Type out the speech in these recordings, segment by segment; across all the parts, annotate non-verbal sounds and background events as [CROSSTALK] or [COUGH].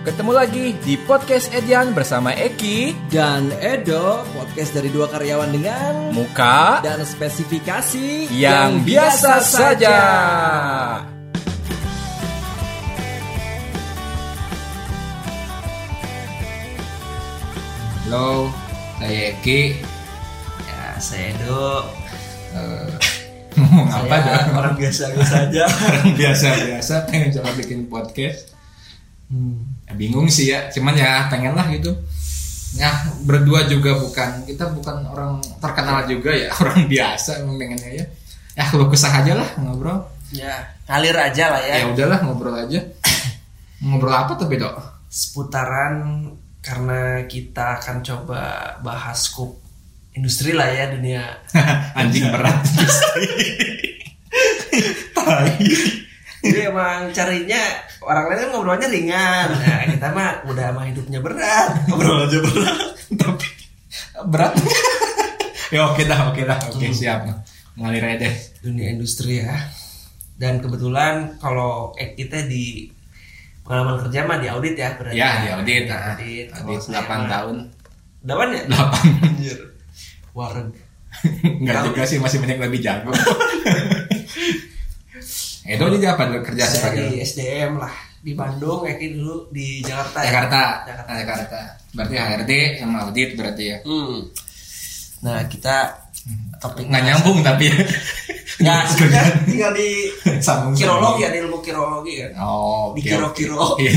Ketemu lagi di podcast Edian bersama Eki dan Edo, podcast dari dua karyawan dengan Muka dan spesifikasi yang biasa saja. Halo, saya Eki. Ya, saya Edo. Eh, [LAUGHS] ngomong apa Saya dong? orang biasa-biasa aja. [LAUGHS] Orang biasa-biasa pengen coba bikin podcast. Hmm. Ya, bingung sih ya, cuman ya pengen lah gitu. Ya berdua juga bukan kita bukan orang terkenal juga ya [LAUGHS] orang biasa emang pengennya ya. Ya kalau kesah aja lah ngobrol. Ya, ngalir aja lah Ya ya. udahlah ngobrol aja. [LAUGHS] ngobrol apa tuh bedo? Seputaran karena kita akan coba bahas skup industri lah ya dunia. [LAUGHS] Anjing berat. Tai. Jadi emang carinya orang lain kan ngobrolnya ringan. Nah, kita mah udah mah hidupnya berat. Ngobrol aja berat. Tapi berat. ya oke dah, oke dah, oke siap. Ngalir aja deh. dunia industri ya. Dan kebetulan kalau eh, kita di pengalaman kerja mah di audit ya berarti. Ya, di audit, Di nah. audit. Audit Kalau saya 8 mah- tahun. Delapan ya? 8. Anjir. Wareg. [LAUGHS] Enggak juga sih, masih banyak lebih jago. [LAUGHS] Itu dia apa kerja Saya di sebagai SDM lah di Bandung, Eki dulu di Jakarta. ya? Jakarta. Jakarta. Nah, Jakarta. Berarti HRD sama audit berarti ya. Hmm. Nah kita topik Nggak nyambung tapi ya. Nggak, [LAUGHS] sebenarnya tinggal di [LAUGHS] Sambung kirologi ya, di ilmu kirologi kan. Oh, Di kiro-kiro. oke. [LAUGHS]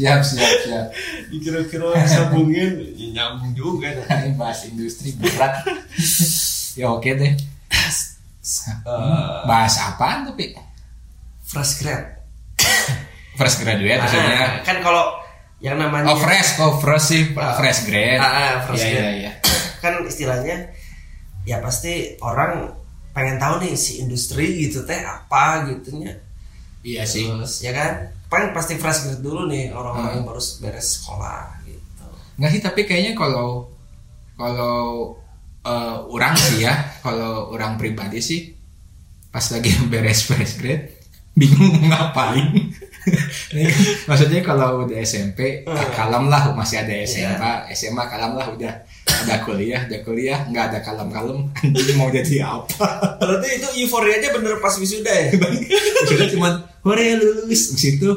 Iya, kiro. Siap, siap, siap. Di kiro-kiro disambungin ya, nyambung juga. Ini bahas industri berat. ya oke deh. Eh, Bahas apaan tapi? fresh grad. [LAUGHS] Fresh graduate maksudnya. Ah, kan kalau yang namanya Oh fresh, oh fresh sih, Ah. fresh grade. Ah, ah, fresh Iya, grade. iya, iya. [COUGHS] kan istilahnya ya pasti orang pengen tahu nih si industri gitu teh apa gitunya Iya sih. terus ya kan paling pasti fresh grade dulu nih orang-orang Hmm. yang baru beres sekolah gitu Nggak sih, tapi kayaknya kalau kalau eh, orang sih ya, kalau orang pribadi sih pas lagi [LAUGHS] beres fresh grade bingung ngapain. [LAUGHS] Maksudnya kalau udah SMP Hmm. kalem lah masih ada SMA, SMA kalem lah udah ada kuliah, ada kuliah nggak ada kalem-kalem [LAUGHS] anjing mau jadi apa? berarti itu euforianya bener pas wisuda ya Sudah cuman hore lulus di situ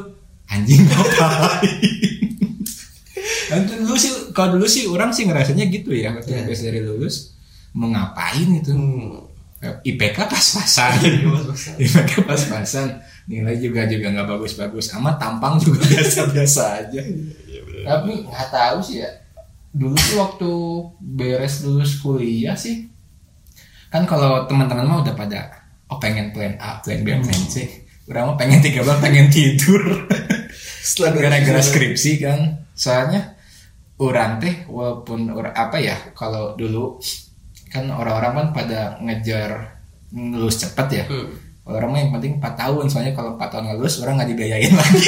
anjing ngapain? Dan dulu sih kalau dulu sih orang sih ngerasanya gitu ya waktu habis dari lulus mau ngapain itu? Hmm. IPK pas-pasan. [LAUGHS] IPK pas-pasan. Nilai juga juga nggak bagus-bagus. Amat tampang juga [LAUGHS] biasa-biasa aja. Tapi nggak tahu sih ya. Dulu sih waktu beres lulus kuliah sih kan kalau teman-teman mah udah pada oh pengen plan A plan B plan C. Mah pengen tiga bulan pengen tidur. [LAUGHS] Gara-gara skripsi kan. Soalnya orang teh walaupun apa ya kalau dulu kan orang-orang kan pada ngejar lulus cepet ya Hmm. orang mah yang penting 4 tahun soalnya kalau 4 tahun lulus orang nggak dibiayain [LAUGHS] lagi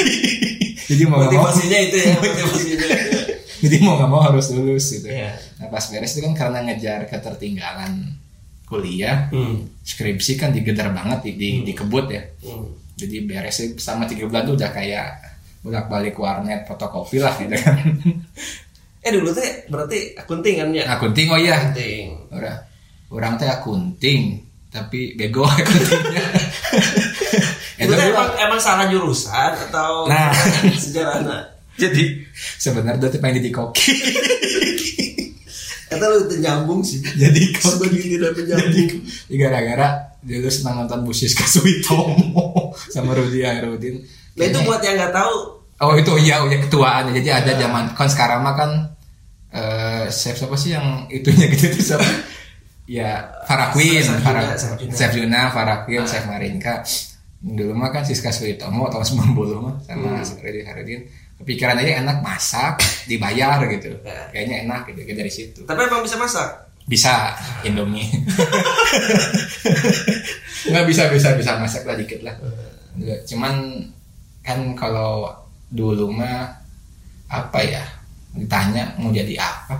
jadi mau nggak mau motivasinya itu ya motivasinya itu. [LAUGHS] jadi mau nggak mau harus lulus gitu Iya. nah pas beres itu kan karena ngejar ketertinggalan kuliah Hmm. skripsi kan digedar banget di, di, dikebut ya Hmm. jadi beres selama tiga bulan tuh udah kayak bolak balik warnet fotokopi lah gitu kan eh dulu teh berarti akunting kan ya akunting oh iya akunting orang orang teh akunting tapi bego [LAUGHS] akuntingnya. [LAUGHS] Itu emang, emang salah jurusan atau Nah. sejarahnya [LAUGHS] jadi sebenarnya tuh pengen jadi koki Kata lu nyambung sih. Jadi koki Sebagai tidak menyambung ya gara-gara dulu senang nonton Busis Kasuitomo sama Rudi Hairudin Nah itu buat yang nggak tahu. Oh itu iya iya ketuaan. Jadi ada zaman kan sekarang mah kan eh chef siapa sih yang itunya gitu tuh siapa? Ya Farah Queen Chef Juna, Farah Chef Juna. Farah Queen Chef Marinka. Dulu mah kan Siska Suitomo tahun 90 mah sama Rudi Hairudin kepikiran aja enak masak dibayar gitu. Ya. kayaknya enak gitu dari situ. Tapi emang bisa masak? Bisa Indomie. [LAUGHS] Nggak bisa bisa bisa masak lah dikit lah. Nggak, cuman kan kalau dulu mah apa ya ditanya mau jadi apa?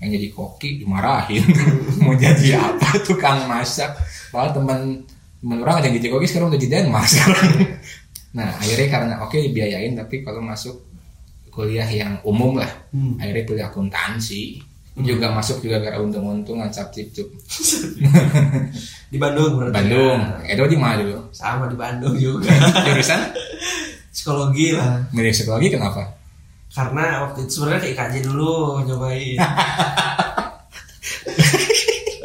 Yang jadi koki dimarahin. [LAUGHS] Mau jadi apa tukang masak? Padahal teman teman orang ada yang jadi koki sekarang udah di Denmark sekarang [LAUGHS] nah akhirnya karena oke dibiayain tapi kalau masuk kuliah yang umum lah. Hmm. akhirnya kuliah akuntansi. Juga masuk juga gara untung-untungan cap cip cup. [LAUGHS] Di Bandung berarti. Bandung. ya? Edo di mana dulu? Sama di Bandung juga. jurusan? Psikologi lah. milih psikologi kenapa Karena waktu itu sebenarnya ke IKJ dulu nyobain. [LAUGHS]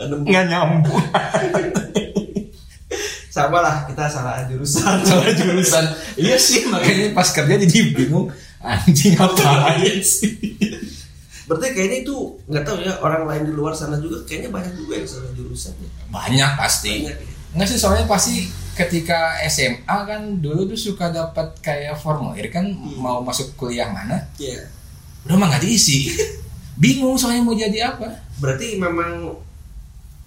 Nggak nyambung sama lah kita salah jurusan. [LAUGHS] salah jurusan iya sih makanya pas kerja jadi bingung anjing ngapain sih Berarti kayaknya itu nggak tahu ya orang lain di luar sana juga kayaknya banyak juga yang salah jurusan. ya. banyak pasti Banyak ya. Enggak sih soalnya pasti ketika SMA kan dulu tuh suka dapat kayak formulir kan mau masuk kuliah mana Iya. udah mah nggak diisi [LAUGHS] bingung soalnya mau jadi apa Berarti memang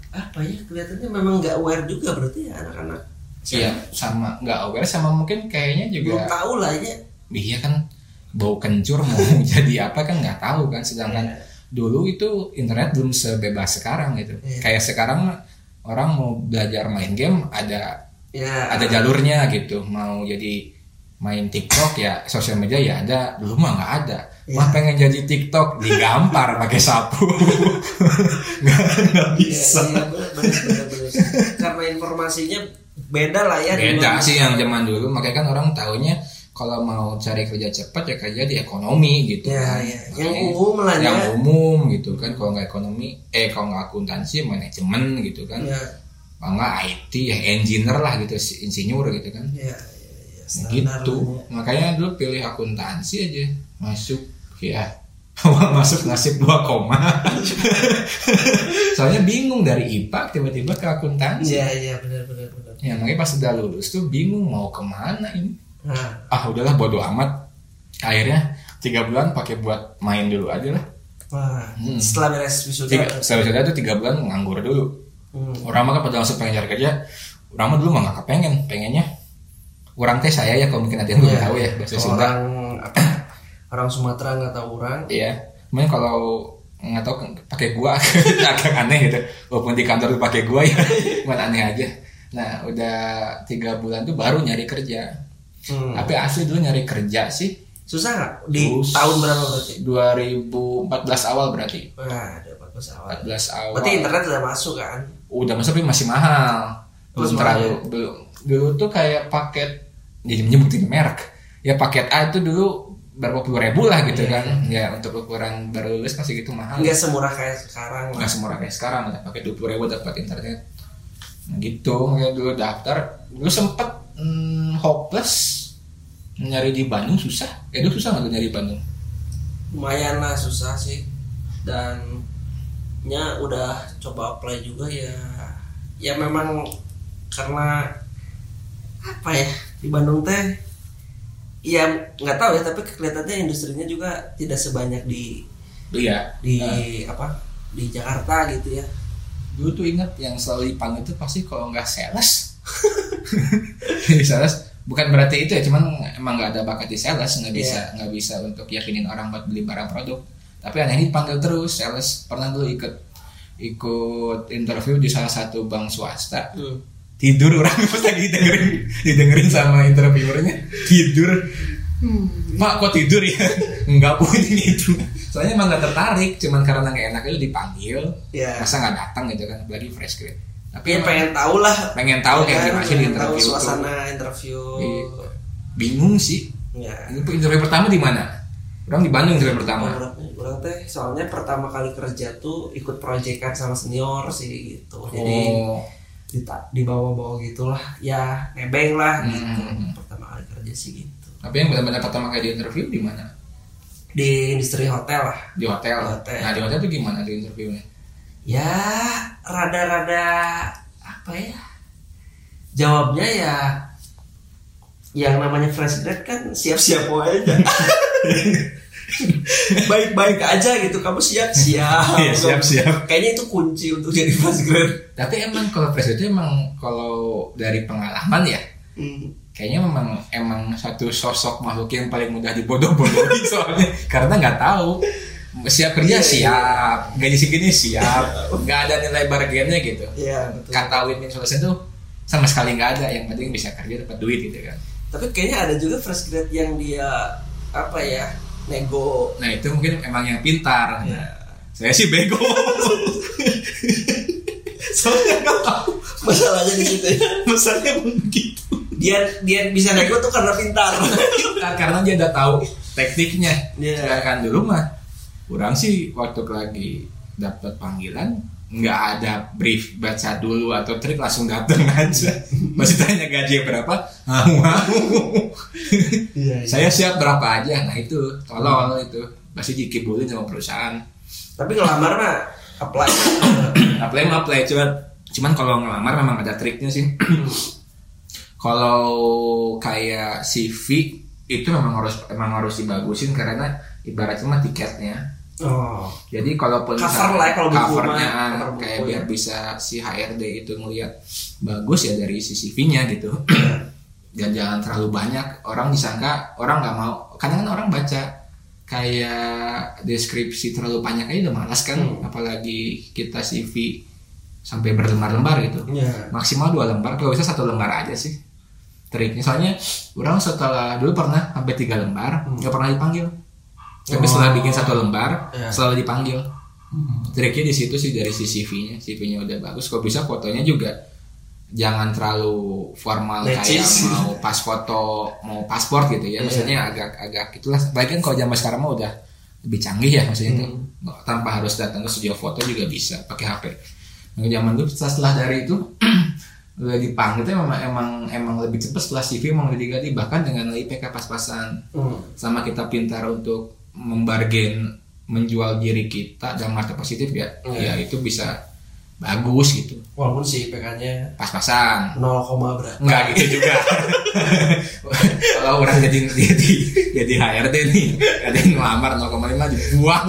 apa ya kelihatannya memang nggak aware juga berarti ya anak-anak. Iya sama nggak aware sama mungkin kayaknya Belum juga tahu lah ya. dia kan bau kencur mau [LAUGHS] jadi apa kan nggak tahu kan sedangkan Iya. dulu itu internet belum sebebas sekarang gitu Iya. kayak sekarang orang mau belajar main game ada Ya. ada jalurnya gitu mau jadi main TikTok ya sosial media ya ada dulu mah nggak ada Iya. mah pengen jadi TikTok digampar pakai sapu [LAUGHS] nggak bisa Iya, iya, benar, benar. Karena informasinya beda lah ya. beda sih yang zaman dulu makanya kan orang taunya kalau mau cari kerja cepat ya kerja di ekonomi gitu Ya, kan. ya. Yang umum lah ya. yang umum gitu kan. Kalau nggak ekonomi eh kalau nggak akuntansi manajemen gitu kan. Ya, kalau nggak IT ya engineer lah gitu si- insinyur gitu kan. Ya, ya, ya, Nah, gitu. ya. makanya dulu pilih akuntansi aja. Masuk ya. [LAUGHS] Masuk nasib dua koma. [LAUGHS] Soalnya bingung dari IPA tiba-tiba ke akuntansi. Iya, iya, benar, benar, benar. ya makanya pas udah lulus tuh bingung mau ke mana ini Nah, ah udahlah bodo amat akhirnya tiga bulan pakai buat main dulu aja lah wah, Hmm. setelah beres wisuda. tiga setelah wisuda tuh tiga bulan nganggur dulu Hmm. orang mah kan pada langsung pengen cari kerja orang mah dulu mah gak kepengen pengennya orang teh saya ya kalau mungkin nanti gue Iya. tahu ya bahasa Sunda orang apa? Orang Sumatera nggak tahu orang. Iya. Mungkin kalau nggak tahu pakai gua [LAUGHS] agak aneh gitu. Walaupun di kantor tuh pakai gua ya, [LAUGHS] cuman aneh aja. Nah, udah tiga bulan tuh baru nyari kerja. Hmm. Tapi asli dulu nyari kerja sih Susah nggak? Di Sus- tahun berapa berarti? 2014 awal berarti. Wah, ada 14 awal. 14 awal. Berarti internet udah masuk kan? Udah masuk tapi masih mahal. Belum Masih terlalu belum. Dulu tuh kayak paket jadi menyebutin merek. Ya paket A itu dulu berapa puluh ribu lah gitu Iya. kan. Ya untuk ukuran baru lulus masih gitu mahal. Nggak semurah kayak sekarang. nggak semurah kayak sekarang udah pakai dua puluh ribu dapat internet nah, gitu makanya dulu daftar dulu sempet hmm, hopeless. Nyari di Bandung susah. Dulu susah nggak nyari di Bandung? Lumayan lah susah sih. Dan nya udah coba apply juga ya. Ya memang karena apa ya di Bandung teh ya nggak tahu ya tapi kelihatannya industrinya juga tidak sebanyak di iya di Nah, apa di Jakarta gitu ya. Dulu tuh ingat yang selalu dipanggil itu pasti kalau nggak sales [LAUGHS] Di sales bukan berarti itu ya cuman emang nggak ada bakat di sales nggak bisa nggak bisa untuk yakinin orang buat beli barang produk. Tapi anehnya dipanggil terus sales. Pernah dulu ikut ikut interview di salah satu bank swasta. Tidur orang [LAUGHS] pas lagi dengerin didengerin sama interviewernya tidur. Pak kok tidur ya? [LAUGHS] Nggak pun ini itu soalnya emang nggak tertarik cuman karena nggak enak itu dipanggil. Ya masa nggak datang gitu kan apalagi fresh grade tapi ya pengen tahu lah pengen tahu kayak Kan, gimana sih di tahu interview tuh. suasana interview Iya. bingung sih ya ini interview pertama di mana orang di Bandung interview pertama Orang, orang teh soalnya pertama kali kerja tuh ikut proyekan sama senior sih gitu. Jadi oh di di bawah-bawah gitulah. Ya nebeng lah gitu. Hmm. Pertama kali kerja sih gitu. tapi yang benar-benar pertama kali di interview di mana Di industri hotel lah. di hotel. Di hotel. nah di hotel tuh gimana di interviewnya Ya rada-rada apa ya? Jawabnya ya yang namanya fresh grade kan siap-siap aja. [LAUGHS] Baik-baik aja gitu. Kamu siap-siap. [LAUGHS] Iya, siap-siap. Kayaknya itu kunci untuk jadi fresh grade. tapi emang kalau fresh grade itu emang kalau dari pengalaman ya Hmm. kayaknya memang emang satu sosok makhluk yang paling mudah dibodoh-bodohi soalnya [LAUGHS] karena nggak tahu siap kerja Iya, iya. siap. Gaji segini siap. Nggak ada nilai bargainnya gitu. Iya betul. kata win-win solution tuh sama sekali nggak ada. Yang penting bisa kerja dapat duit gitu kan. Tapi kayaknya ada juga fresh grade yang dia apa ya nego. Nah itu mungkin emang yang pintar. Ya. saya sih bego. [LAUGHS] Soalnya nggak tahu masalahnya di situ ya. masalahnya begitu dia dia bisa nego tuh karena pintar. Nah, [LAUGHS] karena dia udah tahu tekniknya. Iya. sedangkan dulu mah kurang sih waktu lagi dapat panggilan nggak ada brief baca dulu atau trik langsung datang [LAUGHS] aja. Masih tanya gaji berapa? Mau mau. Iya, saya siap berapa aja. Nah itu tolol itu. Pasti dikibulin sama perusahaan. Tapi ngelamar mah apply. [CLEARS THROAT] Apply mah apply cuman cuman kalau ngelamar memang ada triknya sih. [CLEARS THROAT] Kalau kayak CV itu memang harus memang harus dibagusin karena ibaratnya mah tiketnya oh. Jadi kalaupun Cover misalnya lah ya kalau covernya cover buku kayak ya. biar bisa si HRD itu ngelihat bagus ya dari si CV-nya gitu. [CLEARS THROAT] Dan jangan terlalu banyak. Orang disangka orang nggak mau. Kadang kan orang baca kayak deskripsi terlalu banyak aja udah malas kan. Hmm. apalagi kita CV sampai berlembar-lembar gitu. Ya maksimal dua lembar kalau bisa satu lembar aja sih. Triknya. Soalnya orang setelah dulu pernah sampai tiga lembar Hmm. nggak pernah dipanggil tapi Oh. setelah bikin satu lembar Ya. selalu dipanggil triknya di situ sih dari si CV-nya CV-nya udah bagus kalau bisa fotonya juga jangan terlalu formal kayak Necis. [LAUGHS] mau pas foto mau paspor gitu ya Iya. maksudnya agak agak itulah baik kan kalau zaman sekarang mah udah lebih canggih ya maksudnya tuh Nggak- tanpa harus datang ke studio foto juga bisa pakai HP nah, zaman dulu setelah, setelah dari itu [CLEARS THROAT] udah dipanggil tuh emang emang emang lebih cepat setelah CV emang udah diganti bahkan dengan IPK pas-pasan Hmm. sama kita pintar untuk membargain menjual diri kita dalam arti positif ya Iya. ya itu bisa bagus gitu walaupun si IPK-nya pas-pasan 0, berapa Enggak gitu juga. [LAUGHS] Kalau orang jadi jadi jadi HRD nih, ada yang ngelamar 0,5 dibuang.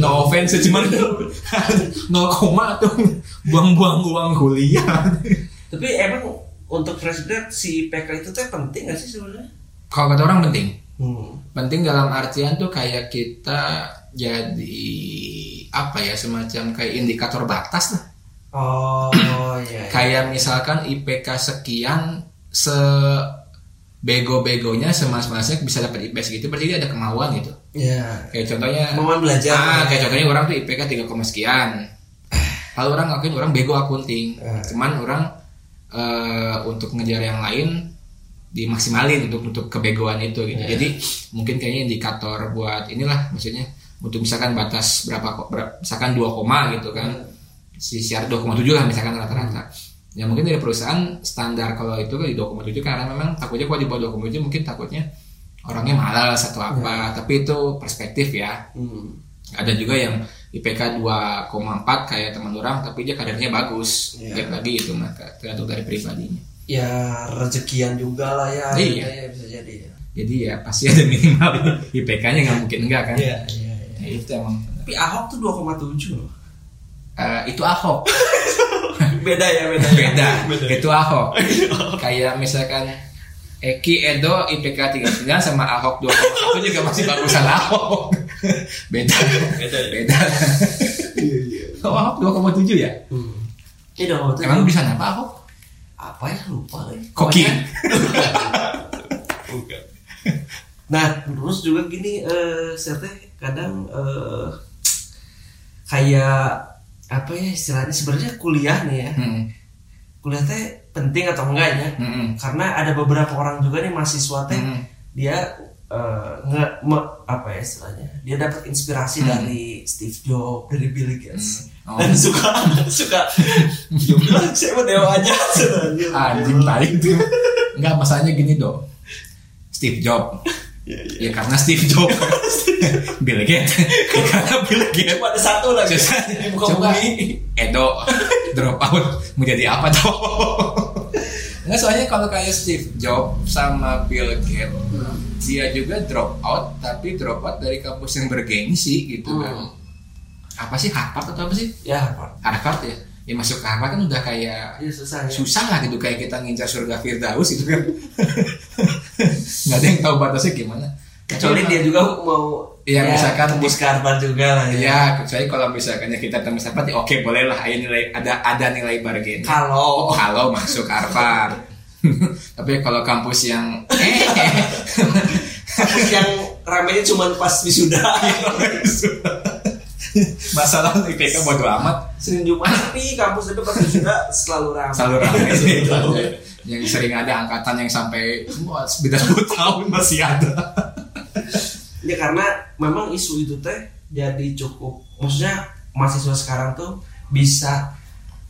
no offense cuman 0, tuh buang-buang uang kuliah. tapi emang untuk fresh grad si IPK itu tuh penting gak sih sebenarnya Kalau kata orang penting, hmm. penting dalam artian tuh kayak kita jadi apa ya semacam kayak indikator batas lah. oh iya, iya. kayak misalkan IPK sekian se bego-begonya semas-masnya bisa dapat IP segitu berarti dia ada kemauan gitu ya kayak contohnya kemauan belajar ah kayak contohnya orang tuh IPK 3, sekian kalau orang ngakuin orang bego akunting Eh. cuman orang eh, untuk ngejar yang lain dimaksimalin untuk untuk kebegoan itu gitu. Ya. Jadi mungkin kayaknya indikator buat inilah maksudnya untuk misalkan batas berapa misalkan 2 koma gitu kan. Si siar 2,7 lah misalkan rata-rata. Ya mungkin dari perusahaan standar kalau itu kan di 2,7 karena memang takutnya kalau di bawah 2,7 mungkin takutnya orangnya malas atau apa. Tapi itu perspektif ya Hmm. ada juga yang IPK 2,4 kayak teman orang tapi dia kadernya bagus Iya. Lihat lagi itu maka tergantung dari pribadinya ya rezekian juga lah ya Iya. ya, bisa jadi ya. Jadi ya pasti ada minimal [LAUGHS] IPK-nya nggak mungkin enggak kan? Iya iya iya. Ya, itu emang. Tapi Ahok tuh 2,7 loh. Eh, itu Ahok. [LAUGHS] Beda ya beda ya. beda. Itu Ahok. [LAUGHS] Kayak misalkan Eki Edo IPK 39 sama Ahok 2,1 juga masih bagusan Ahok. Beda. Beda ya? beda. Oh Ahok 2,7 ya? Hmm. 2,7 emang bisa apa Ahok apa ya lupa ya Koki. [LAUGHS] Nah, terus juga gini eh saya teh kadang eh kayak apa ya istilahnya sebenarnya kuliah nih ya. Hmm, Kuliah teh penting atau enggak ya? hmm, hmm. Karena ada beberapa orang juga nih mahasiswa teh Hmm. dia eh, nge me- apa ya istilahnya? Dia dapat inspirasi dari Steve Jobs, dari Bill Gates. Hmm. Oh. Dan suka suka. Bilang saya mau dewa aja [LAUGHS] anjing paling tuh nggak masalahnya gini dong Steve Jobs. Iya, iya. ya karena Steve Jobs. [LAUGHS] Bill Gates. [LAUGHS] Ya karena Bill Gates. Cuma ada satu lagi. Di muka coba bumi. Edo drop out. Mau jadi apa tuh Nggak soalnya kalau kayak Steve Jobs sama Bill Gates dia juga drop out tapi drop out dari kampus yang bergengsi gitu kan. Hmm. Apa sih Harvard atau apa sih? Ya, Pak. Harvard ya? Ya masuk ke Harvard kan udah kayak Iya susah ya. susah lah gitu kayak kita ngincar surga Firdaus itu kan. [LAUGHS] Nggak ada yang tahu batasnya gimana. Kecuali dia juga mau Iya, misalkan tembus ke Harvard juga lah ya. ya kecuali kalau misalkan kita tembus apa oke boleh lah ayo nilai ada ada nilai bargain. Kalau. Kalau masuk Harvard. [LAUGHS] Tapi kalau kampus yang eh [LAUGHS] kampus yang ramenya cuma pas wisuda [LAUGHS] masalah IPK bodo amat. Senin Jumat nih kampus itu pas wisuda selalu ramai. Selalu ramai [LAUGHS] sih. Itu yang sering ada angkatan yang sampai beda 10 tahun masih ada. Ya karena memang isu itu teh jadi cukup maksudnya mahasiswa sekarang tuh bisa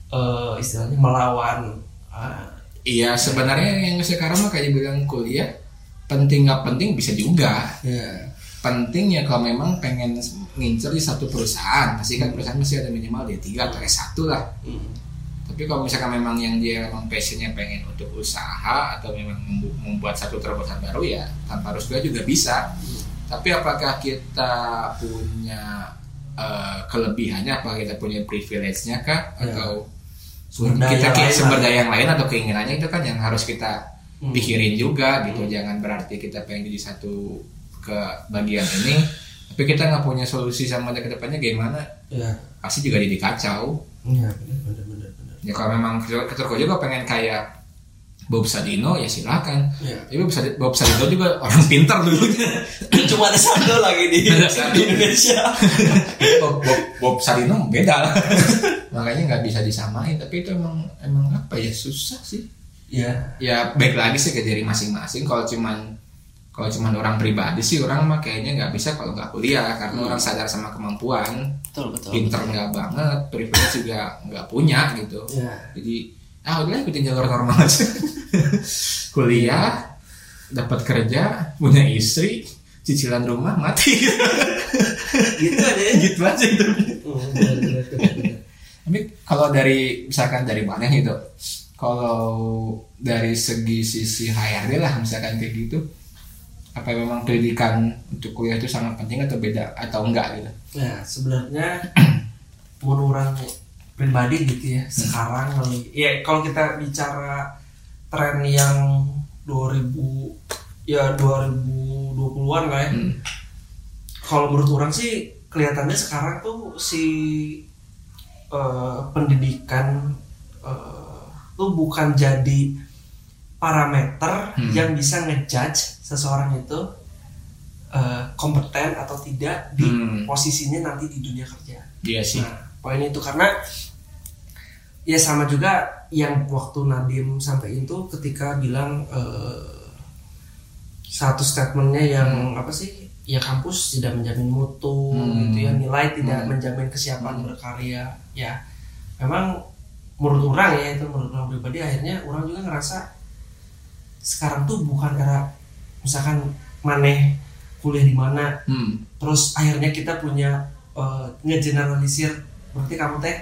eh, istilahnya melawan eh, iya sebenarnya yang sekarang mah kayak bilang kuliah penting nggak penting bisa juga ya penting ya kalau memang pengen ngincer di satu perusahaan pasti kan perusahaan masih ada minimal D3 atau S1 lah hmm. tapi kalau misalkan memang yang dia memang passionnya pengen untuk usaha atau memang membu- membuat satu terobosan baru ya tanpa harus kuliah juga bisa tapi apakah kita punya eh, kelebihannya apa kita punya privilege-nya kah Ya. atau Sumber daya kita lain sumber daya yang lain atau keinginannya itu kan yang harus kita Hmm. pikirin juga gitu Hmm. jangan berarti kita pengen jadi satu ke bagian ini tapi kita nggak punya solusi sama ke depannya gimana? Ya pasti juga jadi kacau. Ya benar benar benar ya kalau memang keturko juga pengen kayak Bob Sadino ya silakan. Ya tapi Bob Sadino, Bob Sadino juga orang pintar dulu. [LAUGHS] Cuma ada satu lagi di, di Indonesia. Bob, Bob, Bob Sadino beda. Lah [LAUGHS] makanya nggak bisa disamain tapi itu emang emang apa ya susah sih. Ya ya baik lagi sih ke diri masing-masing. Kalau cuman kalau cuman orang pribadi sih orang mah kayaknya nggak bisa kalau nggak kuliah karena orang sadar sama kemampuan. Betul betul. Pinter nggak banget privilege juga nggak punya gitu. Ya jadi ah udahlah ikutin jalur normal aja. [LAUGHS] Kuliah dapat kerja punya istri cicilan rumah mati. Gitu aja ya. Gitu aja itu. Hmm, benar. tapi kalau dari misalkan dari mana gitu? Kalau dari segi sisi HRD lah misalkan kayak gitu apa memang pendidikan untuk kuliah itu sangat penting atau beda atau enggak gitu? Ya sebenarnya [CLEARS THROAT] menurut orang pribadi gitu ya sekarang kali ya kalau kita bicara tren yang 2000 ya 2020-an lah ya. Hmm. kalau menurut orang sih kelihatannya sekarang tuh si eh, pendidikan eh, tuh bukan jadi parameter Hmm. yang bisa ngejudge seseorang itu eh, kompeten atau tidak di Hmm. posisinya nanti di dunia kerja. iya sih Nah, poin itu karena ya sama juga yang waktu Nadim sampaikan itu ketika bilang eh, satu statementnya yang apa sih ya kampus tidak menjamin mutu Hmm. gitu ya nilai tidak Hmm. menjamin kesiapan berkarya ya memang menurut orang ya itu menurut orang pribadi akhirnya orang juga ngerasa sekarang tuh bukan era misalkan maneh kuliah di mana hmm. terus akhirnya kita punya eh, ngegeneralisir berarti kamu teh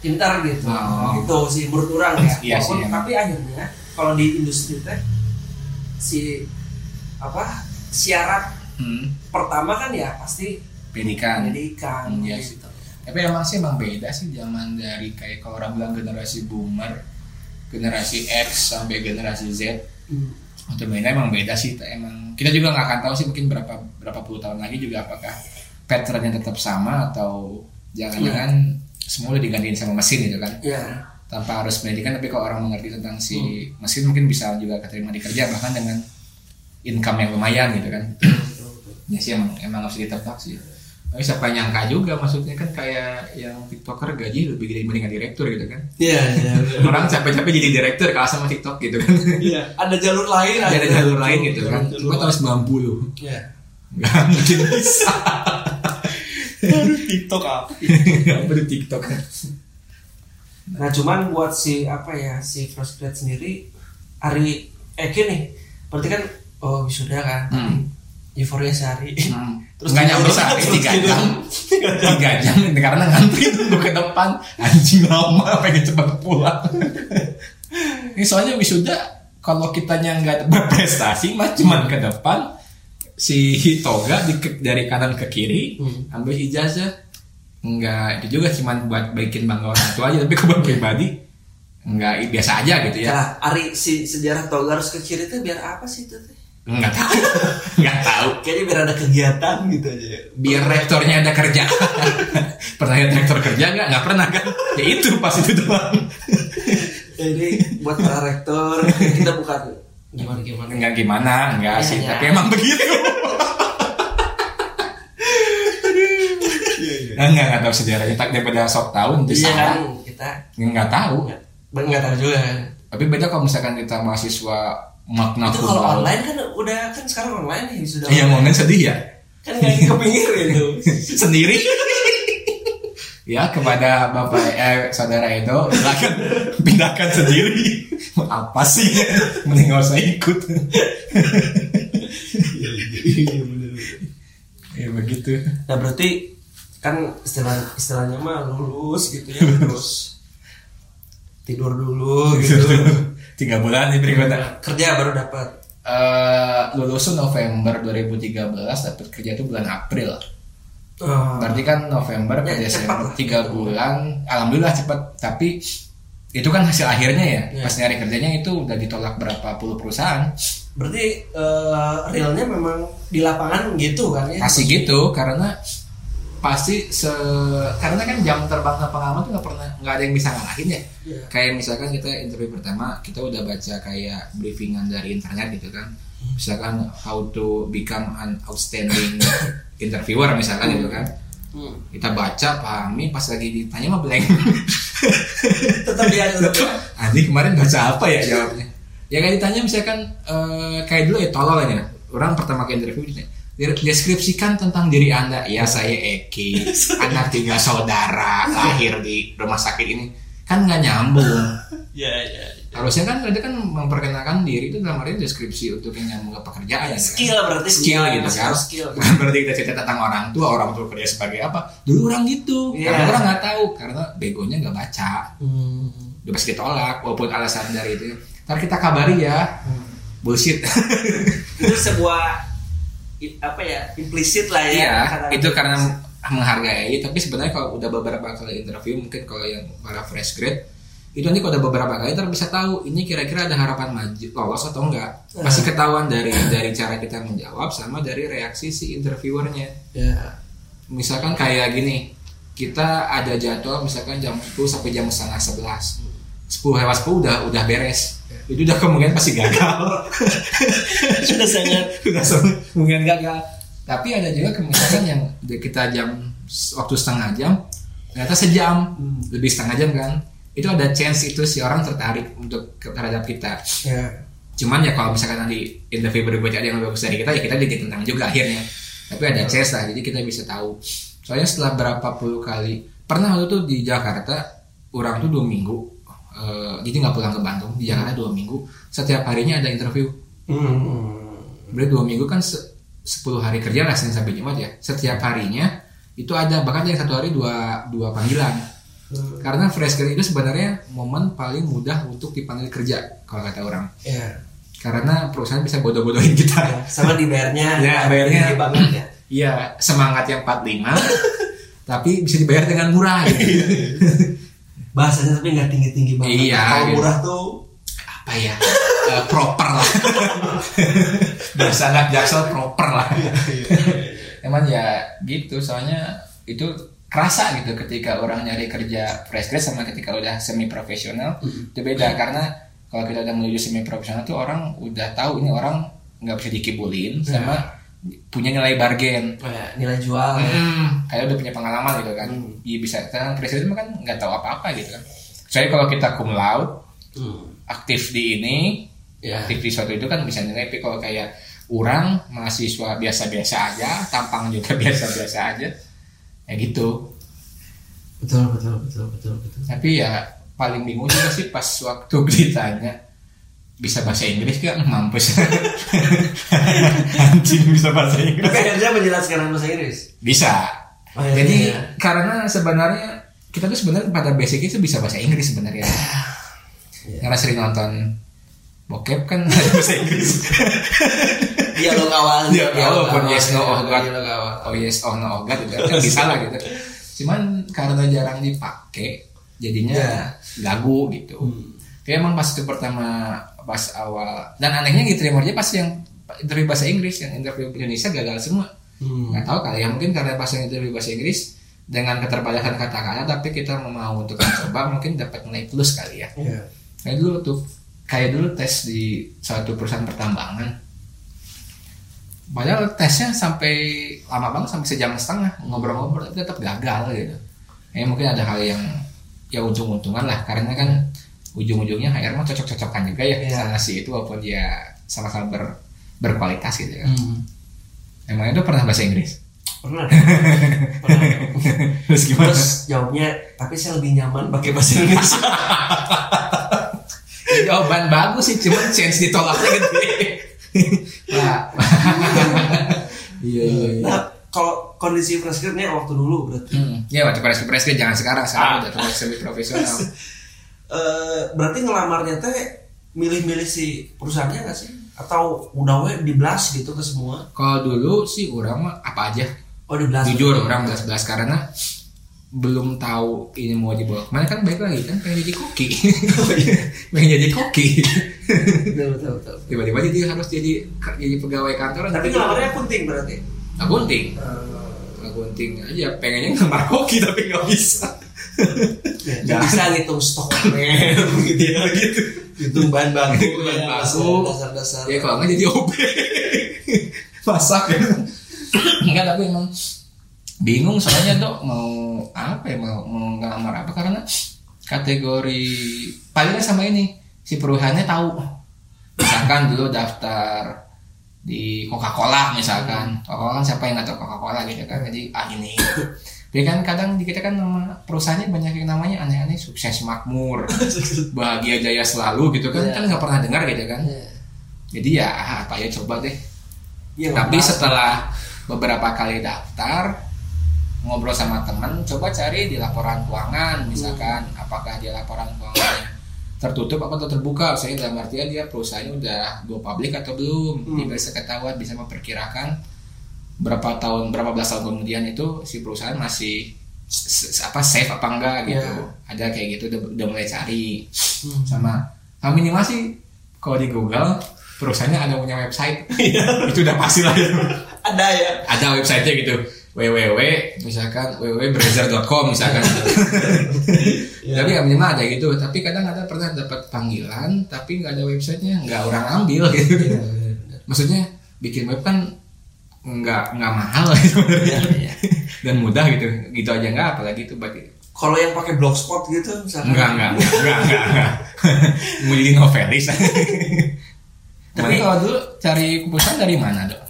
pintar gitu Oh. itu sih menurut orang ya Iya sih, emang. tapi akhirnya kalau di industri teh si apa syarat Hmm. pertama kan ya pasti pendidikan pendidikan Hmm, iya sih. gitu tapi emang sih emang beda sih zaman dari kayak kalau orang bilang generasi boomer generasi X sampai generasi Z Hmm. untuk beda emang beda sih emang kita juga nggak akan tahu sih mungkin berapa berapa puluh tahun lagi juga apakah patternnya tetap sama atau jangan-jangan semua udah digantiin sama mesin gitu kan. Ya tanpa harus pendidikan tapi kalau orang mengerti tentang si mesin mungkin bisa juga keterima di kerja bahkan dengan income yang lumayan gitu kan. Ya sih emang emang harus ditebak sih tapi siapa yang nyangka juga maksudnya kan kayak yang tiktoker gaji lebih gede dibandingkan direktur gitu kan Iya, iya. orang capek-capek jadi direktur kalah sama tiktok gitu kan Iya, ada jalur lain. ada jalur lain gitu kan Jalur- cuma tahun 90 Iya. nggak mungkin [LAUGHS] bisa TikTok apa? perlu tiktok Nah, cuman buat si apa ya, si first grade sendiri hari eh nih. Berarti kan oh wisuda kan. Hmm. Euforia sehari. Hmm. [LAUGHS] Terus nggak nyampe sehari [LAUGHS] tiga jam. Tiga jam. [LAUGHS] Karena ngantri tunggu ke depan. Anjing lama pengen cepat pulang. Ini soalnya wisuda kalau kitanya nggak berprestasi mah cuman ke depan. Si toga di, dari kanan ke kiri Hmm. ambil ijazah. Nggak itu juga cuman buat bikin bangga orang tua aja tapi kebuat pribadi nggak biasa aja gitu ya. Nah, Ari si sejarah toga harus ke kiri itu biar apa sih itu teh? Nggak tahu [LAUGHS] nggak tahu Kayaknya biar ada kegiatan gitu aja. biar rektornya ada kerja [LAUGHS] pernah lihat rektor kerja nggak nggak pernah kan ya itu pas itu doang [LAUGHS] Jadi buat para rektor kita bukan gimana gimana. Enggak gimana, enggak Iya, sih, iya. tapi emang begitu. Enggak, enggak tahu sejarahnya, tak daripada sok tahu nanti Iya kan salah. kita Enggak tahu. nggak nggak tahu juga. kan. Tapi beda kalau misalkan kita mahasiswa makna Itu kalau online kan udah kan sekarang online nih sudah. Iya, online sedih ya. Kan nggak kepingin gitu. [LAUGHS] Sendiri. [LAUGHS] ya, kepada Bapak eh saudara Edo, silakan pindahkan sendiri. [LAUGHS] Apa sih? Mending gak usah ikut. ya begitu. Nah berarti kan istilah istilahnya mah lulus gitu ya terus tidur dulu gitu. Tiga bulan nih berikutnya. Kerja baru dapat. Eh lulus November 2013, dapat kerja tuh bulan April. Oh. Berarti kan November ke Ya, Desember tiga bulan, alhamdulillah cepat. Tapi itu kan hasil akhirnya ya. Ya. Pas nyari kerjanya itu udah ditolak berapa puluh perusahaan. Berarti eh, realnya memang di lapangan gitu kan ya? Pasti gitu karena pasti se karena kan jam terbang ke pengalaman tuh nggak pernah nggak ada yang bisa ngalahin ya. Iya. Kayak misalkan kita interview pertama kita udah baca kayak briefingan dari internet gitu kan. Misalkan how to become an outstanding [COUGHS] interviewer misalkan gitu kan. Hmm. Kita baca, pahami, pas lagi ditanya mah blank. [LAUGHS] Tetap dia. Andi [LAUGHS] kemarin baca apa ya jawabnya? Ya kayak ditanya misalkan eh, kayak dulu ya tolol aja. Orang pertama kali interview ditanya, deskripsikan tentang diri anda. Ya saya Eki, [LAUGHS] anak tiga saudara, lahir di rumah sakit ini. Kan nggak nyambung. [LAUGHS] Ya ya. Harusnya kan ada kan memperkenalkan diri itu dalam arti deskripsi untuk yang nyambung ke pekerjaan. ya kan? Skill berarti skill dia gitu masih kan. harus Skill. Bukan berarti kita cerita tentang orang tua, orang tua kerja sebagai apa. Dulu orang gitu. Iya. Karena orang nggak tahu karena begonya nggak baca. Hmm. Udah pasti ditolak walaupun alasan dari itu. Ntar kita kabari ya. Bullshit. [LAUGHS] Itu sebuah apa ya implisit lah ya. Iya, itu karena menghargai. Tapi sebenarnya kalau udah beberapa kali interview, mungkin kalau yang para fresh grade, itu nanti kalau udah beberapa kali ntar bisa tahu ini kira-kira ada harapan maju lolos atau enggak. Pasti ketahuan dari dari cara kita menjawab sama dari reaksi si interviewernya. Ya. Misalkan kayak gini, kita ada jadwal misalkan jam 10 sampai jam setengah 11. 10 lewat 10 udah udah beres. Itu udah kemungkinan pasti gagal. [LAUGHS] Sudah sangat. Udah sem- kemungkinan gagal. Tapi ada juga kemungkinan yang kita jam waktu setengah jam ternyata sejam. Lebih setengah jam kan. Itu ada chance itu si orang tertarik untuk terhadap kita. Ya. cuman ya kalau misalkan nanti interview berikutnya ada yang lebih bagus dari kita ya kita jadi tentang juga akhirnya. Tapi ada chance lah jadi kita bisa tahu. Soalnya setelah berapa puluh kali pernah waktu itu di Jakarta orang tuh dua minggu eh, jadi nggak pulang ke Bandung di Jakarta dua minggu setiap harinya ada interview Hmm. berarti dua minggu kan se- 10 hari kerja lah Senin sampai Jumat ya setiap harinya itu ada bahkan yang satu hari dua dua panggilan Hmm. karena fresh grade itu sebenarnya momen paling mudah untuk dipanggil kerja kalau kata orang Ya. karena perusahaan bisa bodoh-bodohin kita Sama dibayarnya. [LAUGHS] Ya, bayarnya. banget ya. iya semangat yang 45 [LAUGHS] tapi bisa dibayar dengan murah gitu. [LAUGHS] Bahasanya tapi nggak tinggi-tinggi banget. Iya, Kalau gitu. murah tuh apa ya? Eh, proper lah. [LAUGHS] Bahasa anak jaksel proper lah. Emang ya gitu soalnya itu kerasa gitu ketika orang nyari kerja fresh grade sama ketika udah semi profesional itu beda. Karena kalau kita udah menuju semi profesional tuh orang udah tahu ini orang nggak bisa dikibulin sama punya nilai bargain kayak nilai jual. Hmm, kayak udah punya pengalaman gitu kan Hmm. Iya bisa grade mah kan nggak tahu apa-apa gitu kan Soalnya kalau kita cum laude Hmm. aktif di ini Ya. aktif di suatu itu kan bisa nilai tapi kalau kayak orang mahasiswa biasa-biasa aja tampang juga [LAUGHS] biasa-biasa aja ya gitu Betul betul betul betul betul. tapi ya paling bingung juga sih pas waktu [LAUGHS] ditanya bisa bahasa Inggris gak [LAUGHS] mampus anjing bisa bahasa Inggris Tapi akhirnya menjelaskan bahasa Inggris. bisa Oh, iya, jadi iya. karena sebenarnya kita tuh sebenarnya pada basicnya itu bisa bahasa Inggris sebenarnya Iya. karena sering nonton bokep kan [LAUGHS] bahasa Inggris Dialog awal. Ya, walaupun yes, no, oh, God. Oh yes oh no oh god itu kan bisa lah gitu cuman karena jarang dipakai jadinya Ya. gagu gitu Hmm. kayak emang pas itu pertama pas awal. Dan anehnya aja pas yang interview bahasa Inggris yang interview Indonesia gagal semua. Hmm. nggak tahu kali ya mungkin karena pas yang interview bahasa Inggris dengan keterbatasan kata-kata tapi kita mau untuk mencoba mungkin dapat nilai plus kali ya. Iya. kayak dulu tuh kayak dulu tes di suatu perusahaan pertambangan. Padahal tesnya sampai lama banget sampai sejam setengah ngobrol-ngobrol tapi tetap gagal gitu. Ya mungkin ada hal yang ya untung-untungan lah karena kan ujung-ujungnya HR mah cocok-cocokan juga ya Iya. sama si itu walaupun dia sama-sama ber- berkualitas gitu ya Hmm. emang itu pernah bahasa Inggris Pernah. [LAUGHS] Pernah. terus gimana Terus jawabnya, tapi saya lebih nyaman pakai bahasa Indonesia. [LAUGHS] jawaban bagus sih cuman chance ditolaknya gede Pak. [LAUGHS] iya iya iya Nah, kalau kondisi fresh grade waktu dulu berarti. Hmm. Ya waktu press press jangan sekarang sekarang Ah. udah terlalu semi profesional. Eh, berarti ngelamarnya teh milih-milih si perusahaannya nggak sih? Atau udah we diblas gitu ke semua? Kalau dulu sih orang mah apa aja. Oh diblas. Jujur orang belas belas karena belum tahu ini mau dibawa ke mana kan baik lagi kan pengen jadi koki [LAUGHS] pengen jadi koki Betul, betul, betul. tiba-tiba jadi harus jadi jadi pegawai kantor Tapi ngelamarnya kunting berarti. akunting Akunting aja pengennya ngelamar koki tapi nggak bisa ya, Nggak. bisa ngitung stok [LAUGHS] gitu ya gitu. Hitung bahan baku, Bahan ya, baku. dasar-dasar. ya kalau nggak jadi OB [LAUGHS] masak ya enggak tapi emang bingung soalnya dok mau apa ya mau mau ngelamar apa karena kategori palingnya sama ini si perusahaannya tahu misalkan dulu daftar di Coca Cola misalkan. Coca Cola kan siapa yang nggak tahu Coca Cola gitu kan? Jadi ah ini. [COUGHS] Tapi kan kadang di kita kan nama perusahaannya banyak yang namanya aneh-aneh sukses makmur [LAUGHS] bahagia jaya selalu gitu kan? Iya. kan nggak pernah dengar gitu kan? Iya. jadi ya ah, apa ya coba deh. Iya, tapi setelah beberapa kali daftar ngobrol sama teman coba cari di laporan keuangan misalkan. Apakah dia laporan keuangannya tertutup atau terbuka saya dalam artian dia perusahaannya udah go public atau belum Hmm. dia bisa ketahuan bisa memperkirakan berapa tahun berapa belas tahun kemudian itu si perusahaan masih apa safe apa enggak gitu Ya. ada kayak gitu udah, udah mulai cari Hmm. sama nah, minimal sih kalau di Google perusahaannya ada punya website itu udah pasti lah ada ya. ada websitenya gitu www misalkan www.browser.com misalkan Iya. [LAUGHS] tapi ya minimal ada gitu tapi kadang ada pernah dapat panggilan tapi nggak ada websitenya nggak orang ambil gitu Iya, maksudnya bikin web kan nggak nggak mahal gitu Iya, iya. dan mudah gitu gitu aja nggak apalagi itu bagi Kalau yang pakai blogspot gitu misalkan. enggak enggak enggak enggak enggak, enggak. [LAUGHS] mau jadi novelis tapi Tapi- kalau dulu cari perusahaan dari mana dok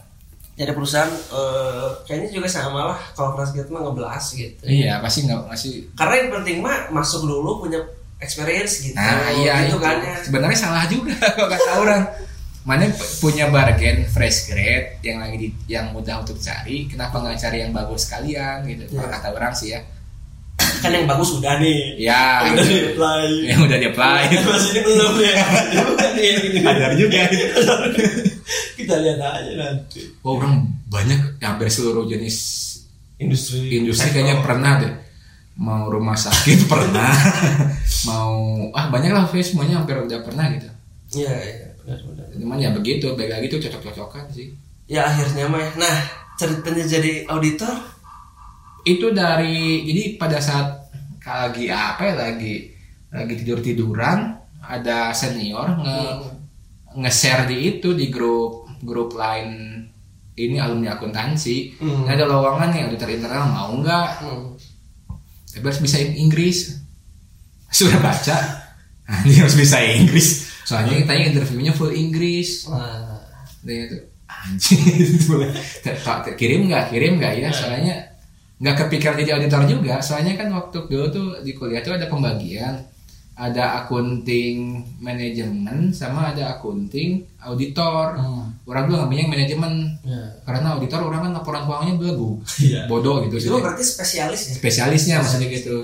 Jadi perusahaan eh, kayaknya juga sama lah kalau fresh grade mah ngeblas gitu. iya pasti nggak masih Karena yang penting mah masuk dulu punya experience gitu. Nah iya gitu itu kan ya. sebenarnya salah juga [LAUGHS] kalau kata orang. Mana punya bargain fresh grade yang lagi di, yang mudah untuk cari, kenapa nggak cari yang bagus sekalian gitu? Kalau Iya. kata orang sih ya. Kan yang bagus udah nih. Ya udah di gitu. apply. Yang udah di apply. [LAUGHS] Masih ini belum ya. Bukan ya. Sadar juga. [LAUGHS] Kita lihat aja nanti. Oh, orang banyak ya, hampir seluruh jenis Industri. industri kayaknya pernah deh. Mau rumah sakit [LAUGHS] pernah, mau ah banyak lah Fes, semuanya hampir udah pernah gitu. Iya iya benar benar. Cuman ya begitu, baik lagi tuh cocok-cocokan sih. Ya akhirnya mah. ya. Nah ceritanya jadi auditor. Itu dari jadi pada saat lagi apa ya lagi lagi tidur tiduran ada senior nge nge-share di itu di grup grup lain ini alumni akuntansi. Hmm. Nah, ada lowongan nih auditor internal mau nggak? Hmm. tapi harus bisa Inggris. [LAUGHS] Sudah baca. Nah, dia harus bisa Inggris. Soalnya kita interviewnya full Inggris. Wah. dia tuh anjing. [LAUGHS] Kirim nggak? Kirim nggak? Ya soalnya nggak kepikiran jadi auditor juga soalnya kan waktu dulu tuh di kuliah tuh ada pembagian ada akunting manajemen sama ada akunting auditor Hmm. orang dulu ngambilnya yang manajemen Ya. karena auditor orang kan laporan keuangannya belagu Iya. bodoh gitu Itu sih berarti spesialis ya. spesialisnya maksudnya gitu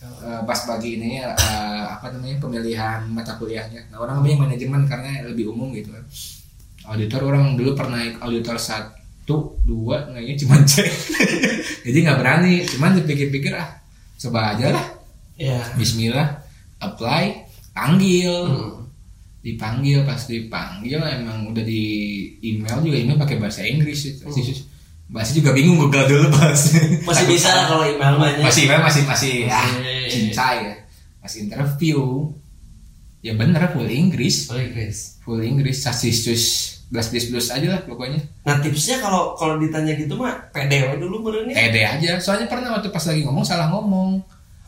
Ya. Eh, pas bagi ini eh, apa namanya pemilihan mata kuliahnya nah orang yang manajemen karena lebih umum gitu auditor orang dulu pernah auditor satu dua kayaknya cuma [LAUGHS] cek jadi nggak berani cuman dipikir-pikir ah coba aja lah Ya. Bismillah apply panggil Hmm. dipanggil pas dipanggil emang udah di email juga email pakai bahasa Inggris itu Sih, bahasa juga bingung Google dulu bahasa Masih bisa lah kalau email banyak. masih email masih masih ya Masih. cincai ya pas interview ya bener full Inggris Oh Inggris. full Inggris sasis belas belas belas aja lah pokoknya. Nah tipsnya kalau kalau ditanya gitu mah pede we dulu benernya. pede aja. Soalnya pernah waktu pas lagi ngomong salah ngomong.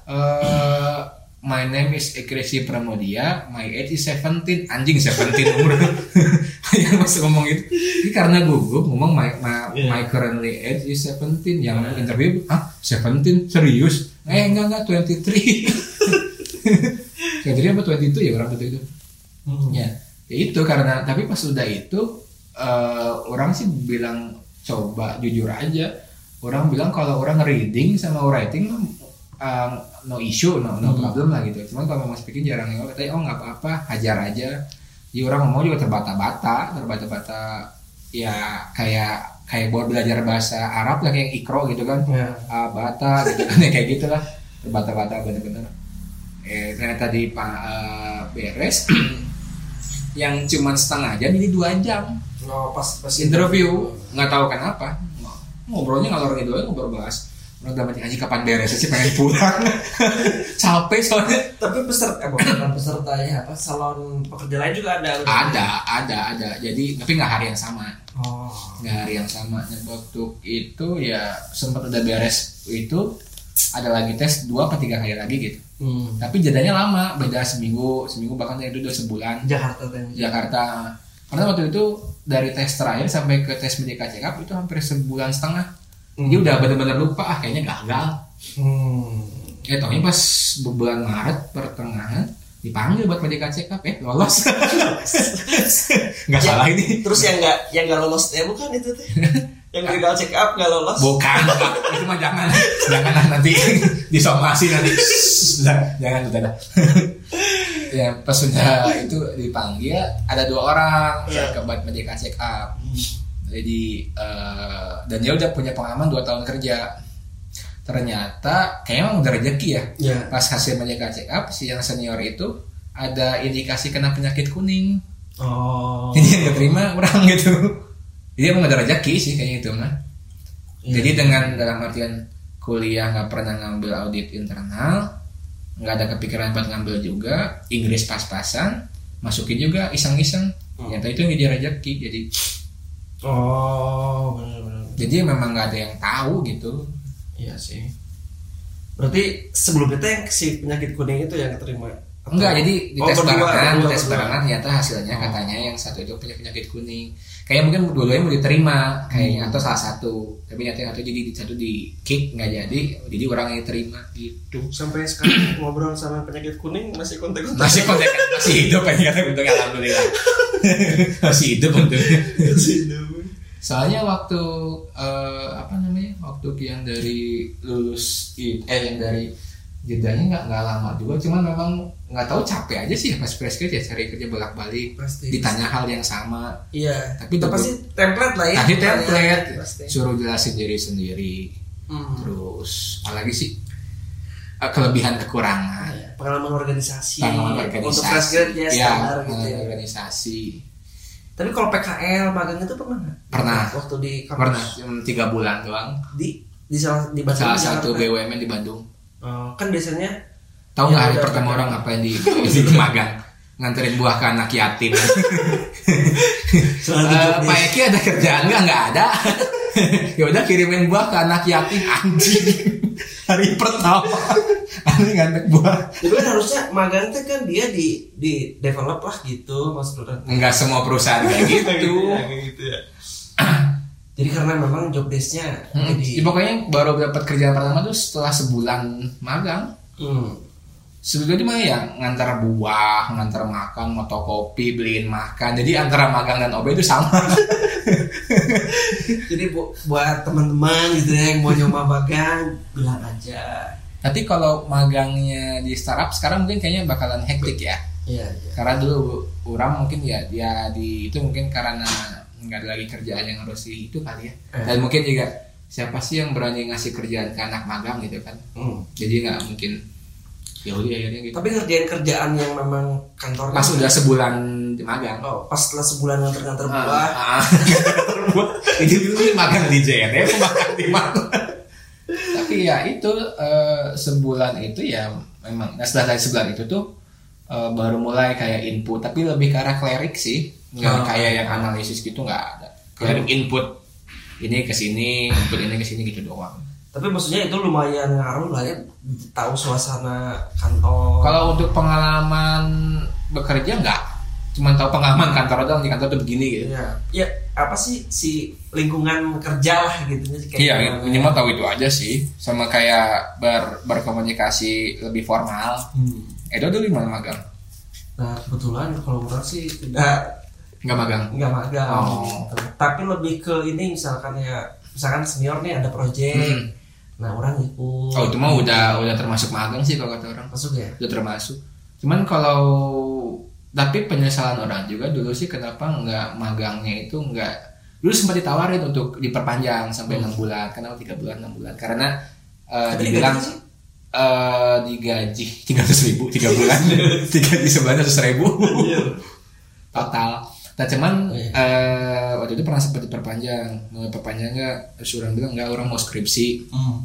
Eh my name is Ekresi Pramodia my age is 17 anjing 17 umur. [LAUGHS] Yang masih ngomong itu. Ini karena gugup ngomong my, my, Iya. my currently age is 17 yang interview ah 17 serius? Eh enggak enggak 23 23 [LAUGHS] apa 22 ya orang itu? Hmm. ya ya itu karena tapi pas udah itu eh, orang sih bilang coba jujur aja. Orang bilang kalau orang reading sama writing eh, no issue no, no Hmm. problem lah gitu. Cuman kalau mau speaking jarang yang katanya oh nggak apa-apa hajar aja. Ya orang ngomong juga terbata-bata terbata-bata ya kayak kayak buat belajar bahasa Arab lah kayak ikro gitu kan. Ya. ah, bata gitu kan ya [LAUGHS] kayak gitulah. Terbata-bata bener-bener. Eh ternyata di eh, beres [CLEARS THROAT] yang cuman setengah jam jadi dua jam. Oh pas pas interview nggak tahu kenapa. Ngobrolnya ngalor ngidul aja ngobrol bahas. Orang dapat aja kapan beres sih pengen pulang? [LAUGHS] Capek soalnya. Tapi peserta eh bukan peserta ya apa salon pekerja lain juga ada. ada ada ada. Jadi tapi nggak hari yang sama. Oh. nggak hari yang sama. Dan waktu itu ya sempat udah beres itu ada lagi tes dua atau tiga kali lagi gitu Hmm. tapi jadanya lama beda seminggu seminggu bahkan itu udah sebulan Jakarta teh. Jakarta karena waktu itu dari tes terakhir sampai ke tes medika check up itu hampir sebulan setengah Hmm. dia udah benar-benar lupa ah kayaknya gagal Hmm. eh tohnya pas bulan Maret pertengahan dipanggil buat medika check up eh lolos [LAUGHS] nggak Ya, salah ini Terus yang nggak yang nggak lolos ya bukan itu teh. [LAUGHS] yang medical check up nggak lolos. bukan itu mah jangan jangan lah nanti disomasi nanti Jangan, jangan udah dah. [LAUGHS] ya pas sudah itu dipanggil ada dua orang Iya. ke buat medika check up jadi eh, dan dia udah punya pengalaman dua tahun kerja ternyata kayaknya emang udah rezeki ya Ya. pas hasil medika check up si yang senior itu ada indikasi kena penyakit kuning Oh. jadi yang diterima orang gitu jadi emang ada rezeki sih kayaknya itu mah Iya. jadi dengan dalam artian kuliah nggak pernah ngambil audit internal nggak ada kepikiran buat ngambil juga Inggris pas-pasan masukin juga iseng-iseng Hmm. ternyata itu yang jadi rezeki jadi Oh, benar-benar. jadi memang nggak ada yang tahu gitu Iya sih. Berarti sebelum itu yang si penyakit kuning itu yang keterima. Atau- enggak jadi di Oh, barengan berdua, tes berdua. barengan ternyata hasilnya Oh. katanya yang satu itu punya penyakit kuning kayak mungkin dua-duanya mau diterima kayaknya Hmm. atau salah satu. Tapi yang satu jadi satu di kick nggak jadi jadi orang yang terima gitu. Sampai sekarang [CLEARS THROAT] ngobrol sama penyakit kuning masih kontak masih kontak masih hidup aja untungnya alhamdulillah. [LAUGHS] Masih hidup untungnya. Soalnya waktu eh, apa namanya waktu yang dari lulus eh yang dari jedanya nggak nggak lama juga. Cuman memang nggak tahu capek aja sih pas fresh ya cari kerja bolak balik Pasti. ditanya hal yang sama Iya. Tapi Tapi itu- pasti template lah ya. tadi template Pasti. suruh jelasin diri sendiri Hmm. terus apalagi sih eh, kelebihan kekurangan Iya, Pengalaman organisasi. pengalaman organisasi Untuk fresh ya standar gitu ya. organisasi Tapi kalau PKL magang itu pernah nggak? Pernah. Waktu di kampus. pernah cuma tiga bulan doang Di di salah di Bandung, salah satu. BUMN di Bandung Oh, kan biasanya tahu Ya, nggak hari udah, pertama orang ngapain di di magang? Nganterin buah ke anak yatim. Eh, job Pak. Eki ada kerjaan nggak? Nggak ada. [LAUGHS] Ya udah kirimin buah ke anak yatim. Anjing. Hari pertama. Aneh ngantek buah. Tapi kan harusnya magang teh kan dia di di develop lah gitu mas Duran. nggak semua perusahaan kayak gitu. gitu ya. [CLEARS THROAT] Jadi karena memang job desknya Hmm, ya, jadi pokoknya baru dapat kerjaan pertama tuh setelah sebulan magang. Hmm. Sebelumnya mah ya ngantar buah, ngantar makan, motokopi, beliin makan. Jadi antara magang dan OB itu sama. [LAUGHS] Jadi bu- buat teman-teman gitu ya yang mau nyoba magang bilang aja. Tapi kalau magangnya di startup sekarang mungkin kayaknya bakalan hektik ya. Iya iya. Karena dulu orang mungkin ya dia di itu mungkin karena nggak ada lagi kerjaan yang harus di itu kali ya. Eh. Dan mungkin juga siapa sih yang berani ngasih kerjaan ke anak magang gitu kan. Hmm. Jadi nggak mungkin ya udah akhirnya gitu. Tapi ngerjain kerjaan yang memang kantornya Pas udah sebulan di magang. oh, pas setelah sebulan nganter-nganter buah. Ah, ah. [LAUGHS] Itu dulu nih magang di JNE, magang di mana? Tapi ya itu eh, sebulan itu ya memang. Nah setelah dari sebulan itu tuh eh, baru mulai kayak input tapi lebih ke arah cleric sih nggak Oh. kayak yang analisis gitu nggak ada cleric input ini ke sini input ini ke sini gitu doang Tapi maksudnya itu lumayan ngaruh lah ya tahu suasana kantor. kalau untuk pengalaman bekerja nggak cuma tahu pengalaman kantor doang di kantor tuh begini gitu ya, ya apa sih si lingkungan kerja lah gitu kayak Iya, gimana. minimal tahu itu aja sih. Sama kayak ber, berkomunikasi lebih formal. Hmm. Edo dulu mana magang? Nah kebetulan kalau orang sih tidak Nggak magang. nggak magang Oh. gitu. tapi lebih ke ini misalkan ya misalkan senior nih ada project Hmm. Nah orang ikut. Oh itu mah udah udah termasuk magang sih kalau kata orang. masuk ya? Udah termasuk. Cuman kalau tapi penyesalan orang juga dulu sih kenapa nggak magangnya itu nggak dulu sempat ditawarin untuk diperpanjang sampai enam bulan. Kenapa tiga bulan enam bulan. Karena Tapi dibilang eh digaji tiga ratus ribu tiga bulan. [LAUGHS] Digaji sebulan seratus ribu. Total. Nah cuman Oh, iya. eh, waktu itu pernah sempat diperpanjang, mau perpanjang nggak? Terus orang bilang nggak, orang mau skripsi. Hmm.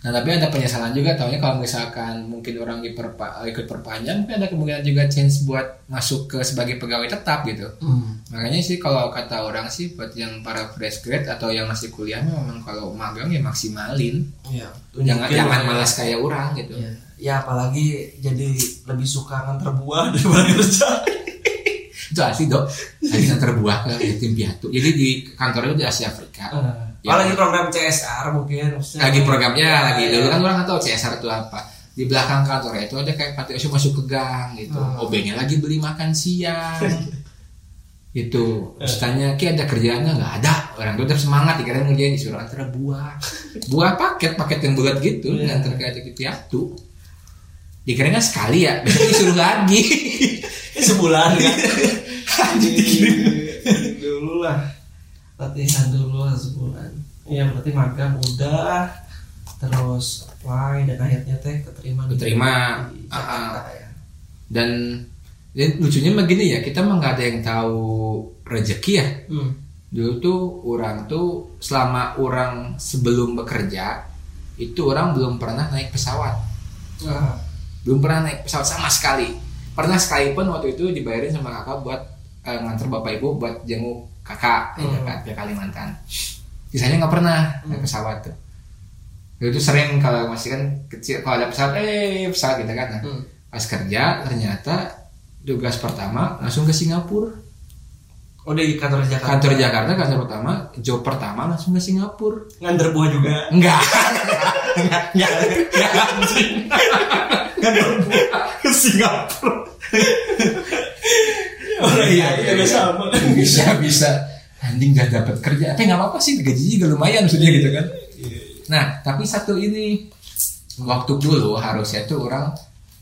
Nah tapi ada penyesalan juga, taunya kalau misalkan mungkin orang diperpa- ikut perpanjang, mungkin ada kemungkinan juga chance buat masuk ke sebagai pegawai tetap gitu. Hmm. Makanya sih kalau kata orang sih buat yang para fresh grade atau yang masih kuliah memang kalau magang ya maksimalin, Iya. jangan Tunjukin jangan ya. malas kayak orang gitu. Iya. Ya apalagi jadi lebih suka nganter buah [LAUGHS] daripada kerja. Itu asli dok, lagi nganter buah ke yatim piatu. Jadi di kantornya di Asia Afrika. Oh, lagi program CSR mungkin maksudnya. lagi programnya Iya, lagi. Dulu kan orang nggak tahu CSR itu apa. Di belakang kantor itu ada kayak panti asuhan masuk ke gang gitu. Hmm. OB-nya lagi beli makan siang. [LAUGHS] Itu terus tanya ki ada kerjaannya? Nggak ada. Orang tuh udah semangat dikira ngerjain disuruh antar buah. [LAUGHS] Buah paket paket yang bulat gitu Iya. antar ke piatu. Dikiranya sekali ya besok disuruh lagi [LAUGHS] sebulan kan. dulu lah. Latihan dulu lah sebulan. Iya berarti magang udah terus apply dan akhirnya teh keterima Keterima. di Jakarta ya. dan dan lucunya begini ya kita mah nggak ada yang tahu rezeki ya Hmm. dulu tuh orang tuh selama orang sebelum bekerja itu orang belum pernah naik pesawat Ah, belum pernah naik pesawat sama sekali pernah sekalipun waktu itu dibayarin sama kakak buat eh, nganter bapak ibu buat jenguk kakak ya Hmm. kan, ke Kalimantan sisanya nggak pernah naik Hmm. pesawat tuh tuh sering kalau masih kan kecil kalau ada pesawat eh pesawat gitu kan Nah, hmm. pas kerja ternyata tugas pertama langsung ke Singapura Oh di kantor Jakarta. kantor Jakarta kantor pertama job pertama langsung ke Singapura Nganter buah juga. enggak Enggak, enggak anjing. Buah ke Singapura. Oh iya, iya, sama. bisa bisa anjing gak dapat kerja tapi nggak apa-apa sih gajinya juga lumayan maksudnya gitu kan nah tapi satu ini waktu dulu harusnya tuh orang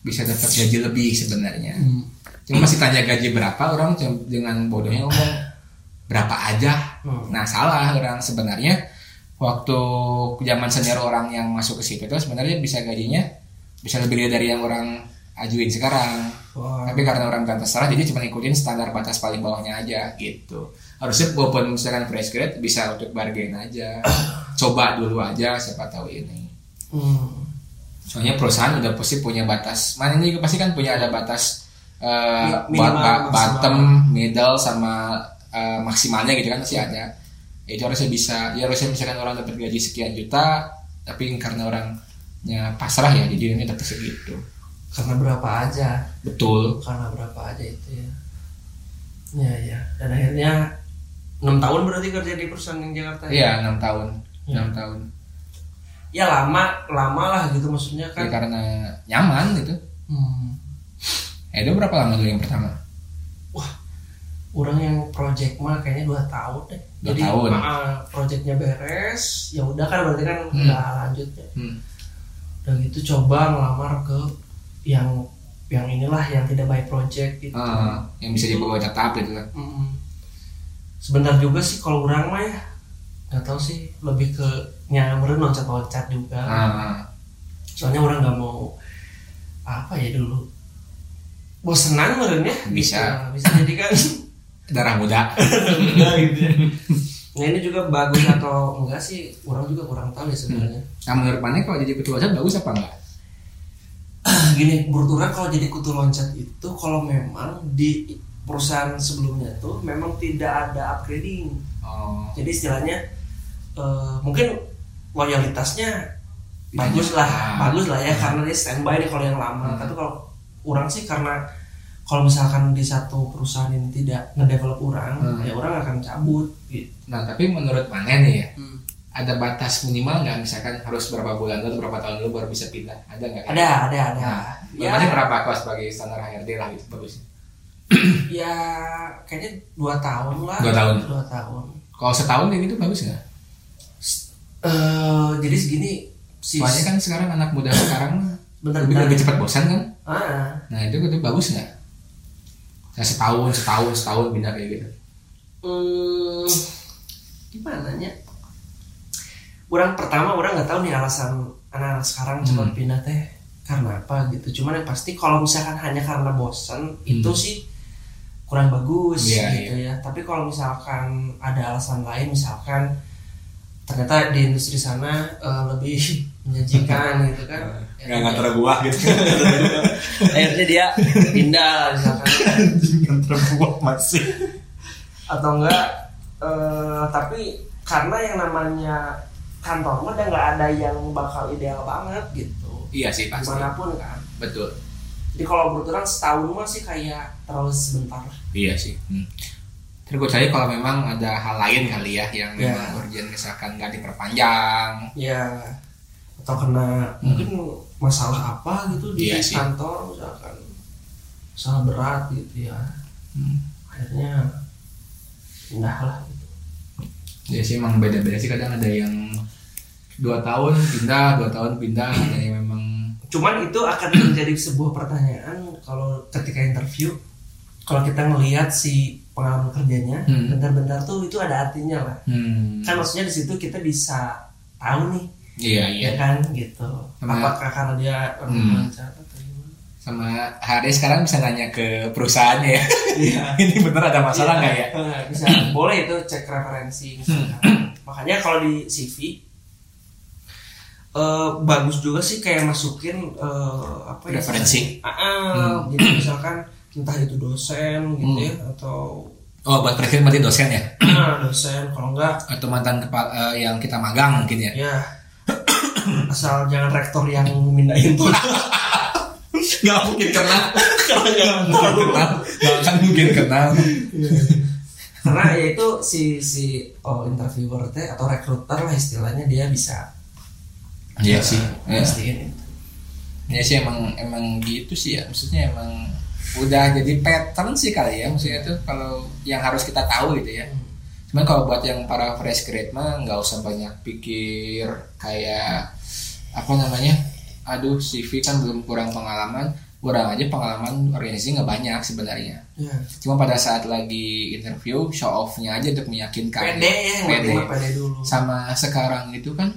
bisa dapat gaji lebih sebenarnya Hmm. cuma masih tanya gaji berapa orang dengan bodohnya ngomong berapa aja Hmm. nah salah orang sebenarnya waktu zaman senior orang yang masuk ke situ tuh sebenarnya bisa gajinya bisa lebih dari yang orang ajuin sekarang. Wah. tapi karena orang bukan terserah jadi cuma ngikutin standar batas paling bawahnya aja gitu. Harusnya walaupun misalkan fresh grade bisa untuk bargain aja. [COUGHS] Coba dulu aja siapa tahu ini. Hmm. soalnya perusahaan udah pasti punya batas. Mana ini juga pasti kan punya ada batas buat minimal, bottom middle sama eh, maksimalnya gitu kan pasti ada. Itu harusnya bisa ya harusnya misalkan orang dapat gaji sekian juta tapi karena orangnya pasrah ya jadi ini dapat segitu Karena berapa aja. betul Karena berapa aja itu ya. Ya ya. Dan akhirnya enam tahun berarti kerja di perusahaan yang Jakarta. ya? iya enam tahun Ya. enam tahun Ya lama, lama lah gitu maksudnya Ya, kan. karena nyaman gitu Hmm. Itu berapa lama dulu yang pertama? Orang yang project mah kayaknya dua tahun deh. Dua Jadi tahun. ah, projectnya beres, ya udah kan berarti kan Hmm. nggak lanjut ya. Hmm. Udah gitu coba ngelamar ke yang yang inilah yang tidak by project gitu. Ah, yang bisa dibawa tetap gitu kan. Mm. Sebentar juga sih kalau orang mah ya nggak tahu sih lebih ke nyamperin loncat-loncat juga. Ah, Soalnya orang nggak mau apa ya dulu bosenan meren ya Bisa. bisa jadi kan [LAUGHS] darah muda. [LAUGHS] enggak gitu ya. [LAUGHS] Nah ini juga bagus atau enggak sih? Orang juga kurang tahu ya sebenarnya. Nah, menurut mana kalau jadi ketua OSIS bagus apa enggak? [CLEARS THROAT] gini berturang kalau jadi kutu loncat itu kalau memang di perusahaan sebelumnya tuh memang tidak ada upgrading. Oh. Jadi istilahnya eh, mungkin loyalitasnya bagus lah Ah. bagus lah ya karena dia standby nih kalau yang lama. Tapi kalau orang sih karena kalau misalkan di satu perusahaan ini tidak ngedevelop orang Hmm. ya orang akan cabut gitu. Nah tapi menurut mana nih ya Hmm. ada batas minimal nggak? Misalkan harus berapa bulan dulu berapa tahun dulu baru bisa pindah? Ada nggak? Ada ada ada. Ya. ya berapa kalau sebagai standar HRD lah gitu bagus? [CLEARS THROAT] Ya kayaknya dua tahun lah. Dua tahun. dua tahun. Kalau setahun kayak gitu bagus nggak? Eh jadi segini soalnya kan sekarang anak muda sekarang mah bentar lebih, bentar. lebih cepat bosan kan? Ah. Nah itu itu bagus nggak nah, setahun setahun setahun pindah kayak gitu. Hmm, gimana nya? Orang pertama orang nggak tahu nih alasan anak-anak sekarang cepat Hmm. pindah teh karena apa gitu. Cuman yang pasti kalau misalkan hanya karena bosan itu Hmm. sih kurang bagus Iya, gitu ya. Tapi kalau misalkan ada alasan lain misalkan ternyata di industri sana eh, lebih menjanjikan gitu kan. nggak ngantar buah gitu. [LAUGHS] Akhirnya dia pindah misalkan. Ngantar buah masih. Atau enggak eh, tapi karena yang namanya kantor mah udah nggak ada yang bakal ideal banget gitu. Iya sih pasti. Di mana pun kan. Betul. Jadi kalau berturang setahun mah sih kayak terlalu sebentar. Lah iya sih hmm. Cari kalau memang ada hal lain kali ya yang Ya. memang urgent misalkan nggak diperpanjang. Ya atau kena mungkin masalah apa gitu di Hmm. Iya sih. kantor misalkan masalah berat gitu ya Hmm. akhirnya pindah lah gitu. Ya sih emang beda-beda sih kadang ada yang dua tahun pindah, dua tahun pindah, ada yang memang cuman itu akan [CLEARS THROAT] menjadi sebuah pertanyaan kalau ketika interview kalau kita ngelihat si pengalaman kerjanya Hmm. bentar-bentar tuh itu ada artinya lah hmm, kan maksudnya di situ kita bisa tahu nih iya iya ya kan gitu. Sama- apakah karena dia orang Hmm. lancar atau gimana? Sama hari sekarang bisa nanya ke perusahaannya ya. Iya. [LAUGHS] Ini bener ada masalah nggak ya? Eh, bisa. Boleh itu cek referensi. Hmm. makanya kalau di CV eh, bagus juga sih kayak masukin eh, apa ya Referensi. Ah, ah, jadi misalkan entah itu dosen gitu Hmm. ya atau oh buat presiden berarti dosen ya? Ah, dosen. Kalau enggak atau mantan kepala eh, yang kita magang mungkin ya? Ya asal jangan rektor yang mindahin tuh. [LAUGHS] Nggak mungkin kenal nggak tahu. kenal nggak akan mungkin kenal karena ya itu si si oh, interviewer teh atau rekruter lah istilahnya dia bisa. Iya eh, sih ya. mastiin itu. ya sih emang emang gitu sih ya. Maksudnya emang udah jadi pattern sih kali ya. Maksudnya tuh kalau yang harus kita tahu gitu ya cuman kalau buat yang para fresh grade mah nggak usah banyak pikir kayak apa namanya aduh CV kan belum kurang pengalaman. Kurang aja pengalaman organisasi nggak banyak sebenarnya. Ya. cuma pada saat lagi interview show off-nya aja untuk meyakinkan. Pede ya Pede. pede dulu. Sama sekarang itu kan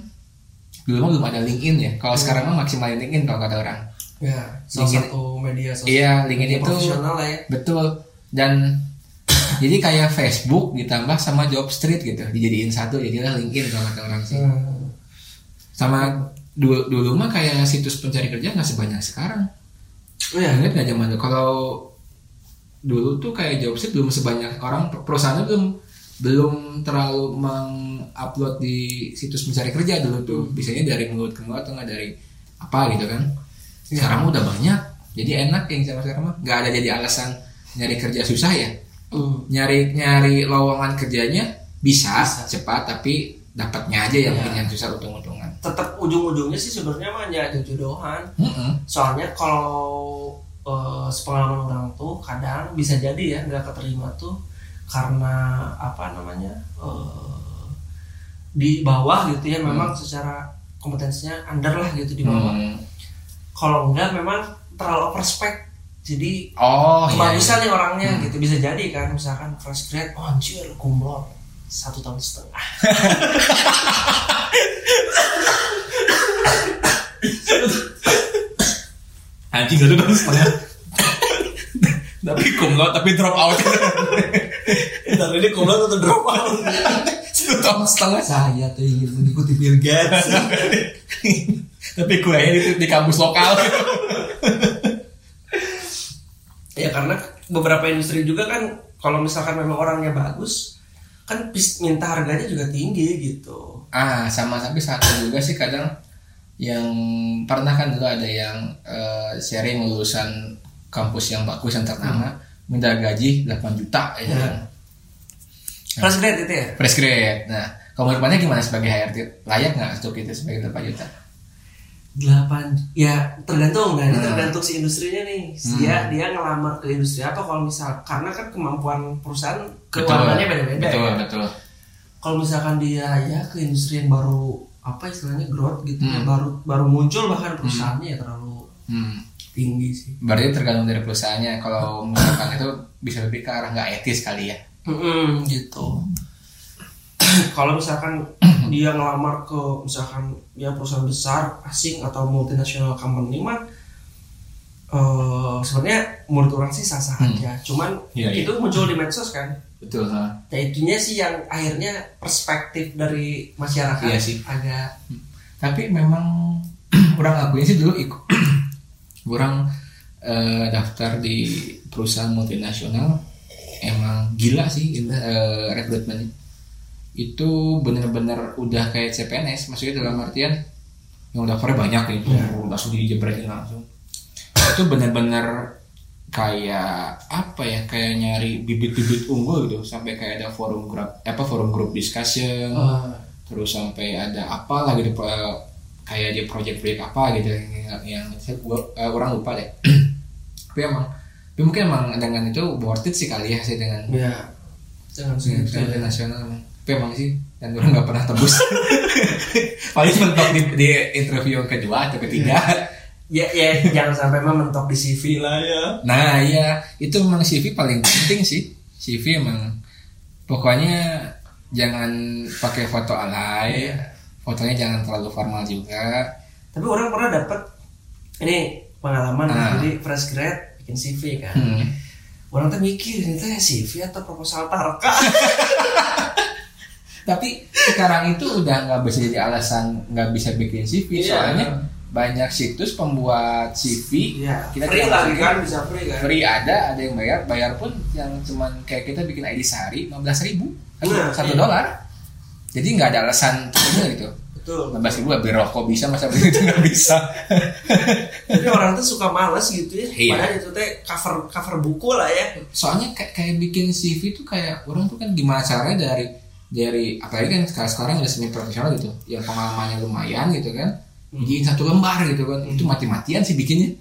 dulu mah belum ada LinkedIn ya. Kalau sekarang mah maksimalin LinkedIn kalau kata orang. Ya salah LinkedIn- satu media sosial Iya, LinkedIn media itu profesional lah ya. betul. Dan jadi kayak Facebook ditambah sama Job Street gitu. Dijadiin satu jadilah LinkedIn kalau kata orang sih. Hmm. sama dulu dulu mah kayak situs pencari kerja nggak sebanyak sekarang. Oh ya ingat nggak zaman dulu? Kalau dulu tuh kayak Job Street belum sebanyak orang perusahaannya belum belum terlalu mengupload di situs pencari kerja dulu tuh. Biasanya dari mulut ke mulut atau nggak dari apa gitu kan. Iya. sekarang udah banyak jadi enak yang sama sekarang mah. Nggak ada jadi alasan nyari kerja susah ya Hmm. nyari nyari lowongan kerjanya bisa, Bisa. cepat tapi dapatnya aja yang mungkin yang susah untung-untungan tetap ujung-ujungnya sih sebenarnya mah ya jodohan Mm-mm. soalnya kalau eh, sepengalaman orang tuh kadang bisa jadi ya nggak keterima tuh karena apa namanya eh, di bawah gitu ya memang secara kompetensinya under lah gitu di bawah Hmm. kalau enggak memang terlalu overspec jadi oh iya, kebagusan iya. nih orangnya gitu. Bisa jadi kan misalkan fresh grade oh anjir kumlot satu tahun setengah. [LAUGHS] Anjing satu tahun setengah. [LAUGHS] Tapi kumlot tapi drop out. Dan ini kumlot atau drop out. [LAUGHS] Satu tahun setengah. Saya tuh ingin mengikuti Bill Gates. Tapi kuliahnya di, di kampus lokal ya karena beberapa industri juga kan kalau misalkan memang orangnya bagus kan minta harganya juga tinggi gitu. Ah sama tapi satu juga sih kadang yang pernah kan dulu ada yang eh, sharing lulusan kampus yang bagus yang ternama minta gaji 8 juta ya Ya. kan. fresh grade itu ya? fresh grade. Nah kalau gimana sebagai HRD layak nggak untuk itu sebagai 8 juta delapan ya tergantung. Nah ini Hmm. tergantung si industrinya nih. Dia dia ngelamar ke industri apa kalau misal karena kan kemampuan perusahaan keuangannya beda-beda betul ya. betul. Kalau misalkan dia ya ke industri yang baru apa istilahnya growth gitu ya Hmm. baru baru muncul bahkan perusahaannya ya terlalu hmm. tinggi sih. Berarti tergantung dari perusahaannya. Kalau misalkan itu bisa lebih ke arah nggak etis kali ya? Mm-mm, gitu kalau misalkan [CLEARS THROAT] dia ngelamar ke misalkan dia perusahaan besar asing atau multinasional company mah eh sebenarnya menurut orang sih sah sah Hmm. aja cuman Iya, iya. itu muncul di medsos kan betul ha. nah itunya sih yang akhirnya perspektif dari masyarakat Iya sih. agak tapi memang [CLEARS THROAT] orang akuin sih dulu ikut [CLEARS THROAT] orang eh, daftar di perusahaan multinasional emang gila sih eh, rekrutmennya itu bener-bener udah kayak CPNS maksudnya dalam artian yang daftarnya banyak gitu. Langsung dijebretin langsung. Itu bener-bener kayak apa ya kayak nyari bibit-bibit unggul gitu. Sampai kayak ada forum grup apa forum grup discussion. Eh, terus sampai ada apa lagi di pro- kayak di project-project apa gitu yang, yang saya gua, eh, orang lupa deh. [CLEARS THROAT] Tapi emang tapi mungkin emang dengan itu worth it sih kali ya sih dengan ya jangan dengan segitu film nasional emang. Tapi emang sih dan orang nggak pernah tembus. [LAUGHS] Paling mentok di, di interview yang kedua atau ketiga. Ya ya jangan sampai mah mentok di CV lah ya. Nah iya. Itu memang CV paling penting sih. CV emang pokoknya jangan pakai foto alay. Fotonya jangan terlalu formal juga. Tapi orang pernah dapat ini pengalaman Ah. jadi fresh grad bikin CV kan. Hmm. orang tuh mikir ini teh CV atau proposal tarka [LAUGHS] Tapi sekarang itu udah nggak bisa jadi alasan nggak bisa bikin CV Iya. soalnya banyak situs pembuat CV Iya, kita free lah kan? Bisa free kan? Free ada ada yang bayar. Bayar pun yang cuman kayak kita bikin ID sehari 15 ribu. Nah, satu iya. dolar. Jadi nggak ada alasan tertentu gitu. Betul. 15 ribu beli rokok bisa masa beli itu nggak bisa? [LAUGHS] Tapi orang tuh suka males gitu ya. Iya. padahal itu teh cover cover buku lah ya. Soalnya kayak, kayak bikin CV tuh kayak orang tuh kan gimana caranya dari dari apalagi kan sekarang sekarang udah semi profesional gitu. Yang pengalamannya lumayan gitu kan. Bikin satu lembar gitu kan. Itu mati-matian sih bikinnya.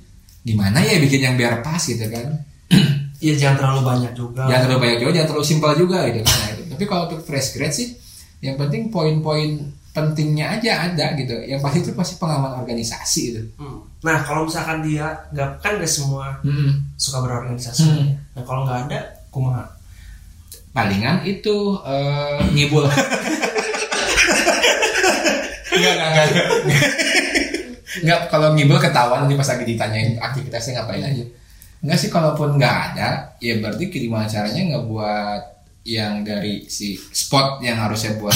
Gimana ya bikin yang biar pas gitu kan? [CLEARS THROAT] Ya jangan terlalu banyak juga. Jangan terlalu banyak juga jangan terlalu simpel juga gitu kan. Nah, itu. tapi kalau untuk fresh grad sih yang penting poin-poin pentingnya aja ada gitu. Yang pasti itu pasti pengalaman organisasi gitu. Hmm. nah kalau misalkan dia nggak kan nggak semua Hmm. suka berorganisasi. Hmm. nah kalau nggak ada palingan itu eh, ngibul Enggak, enggak, enggak, enggak. Enggak, kalau ngibul ketahuan nanti pas lagi ditanyain aktivitasnya ngapain aja. Enggak sih, kalaupun enggak ada, ya berarti gimana caranya ngebuat yang dari si spot yang harusnya buat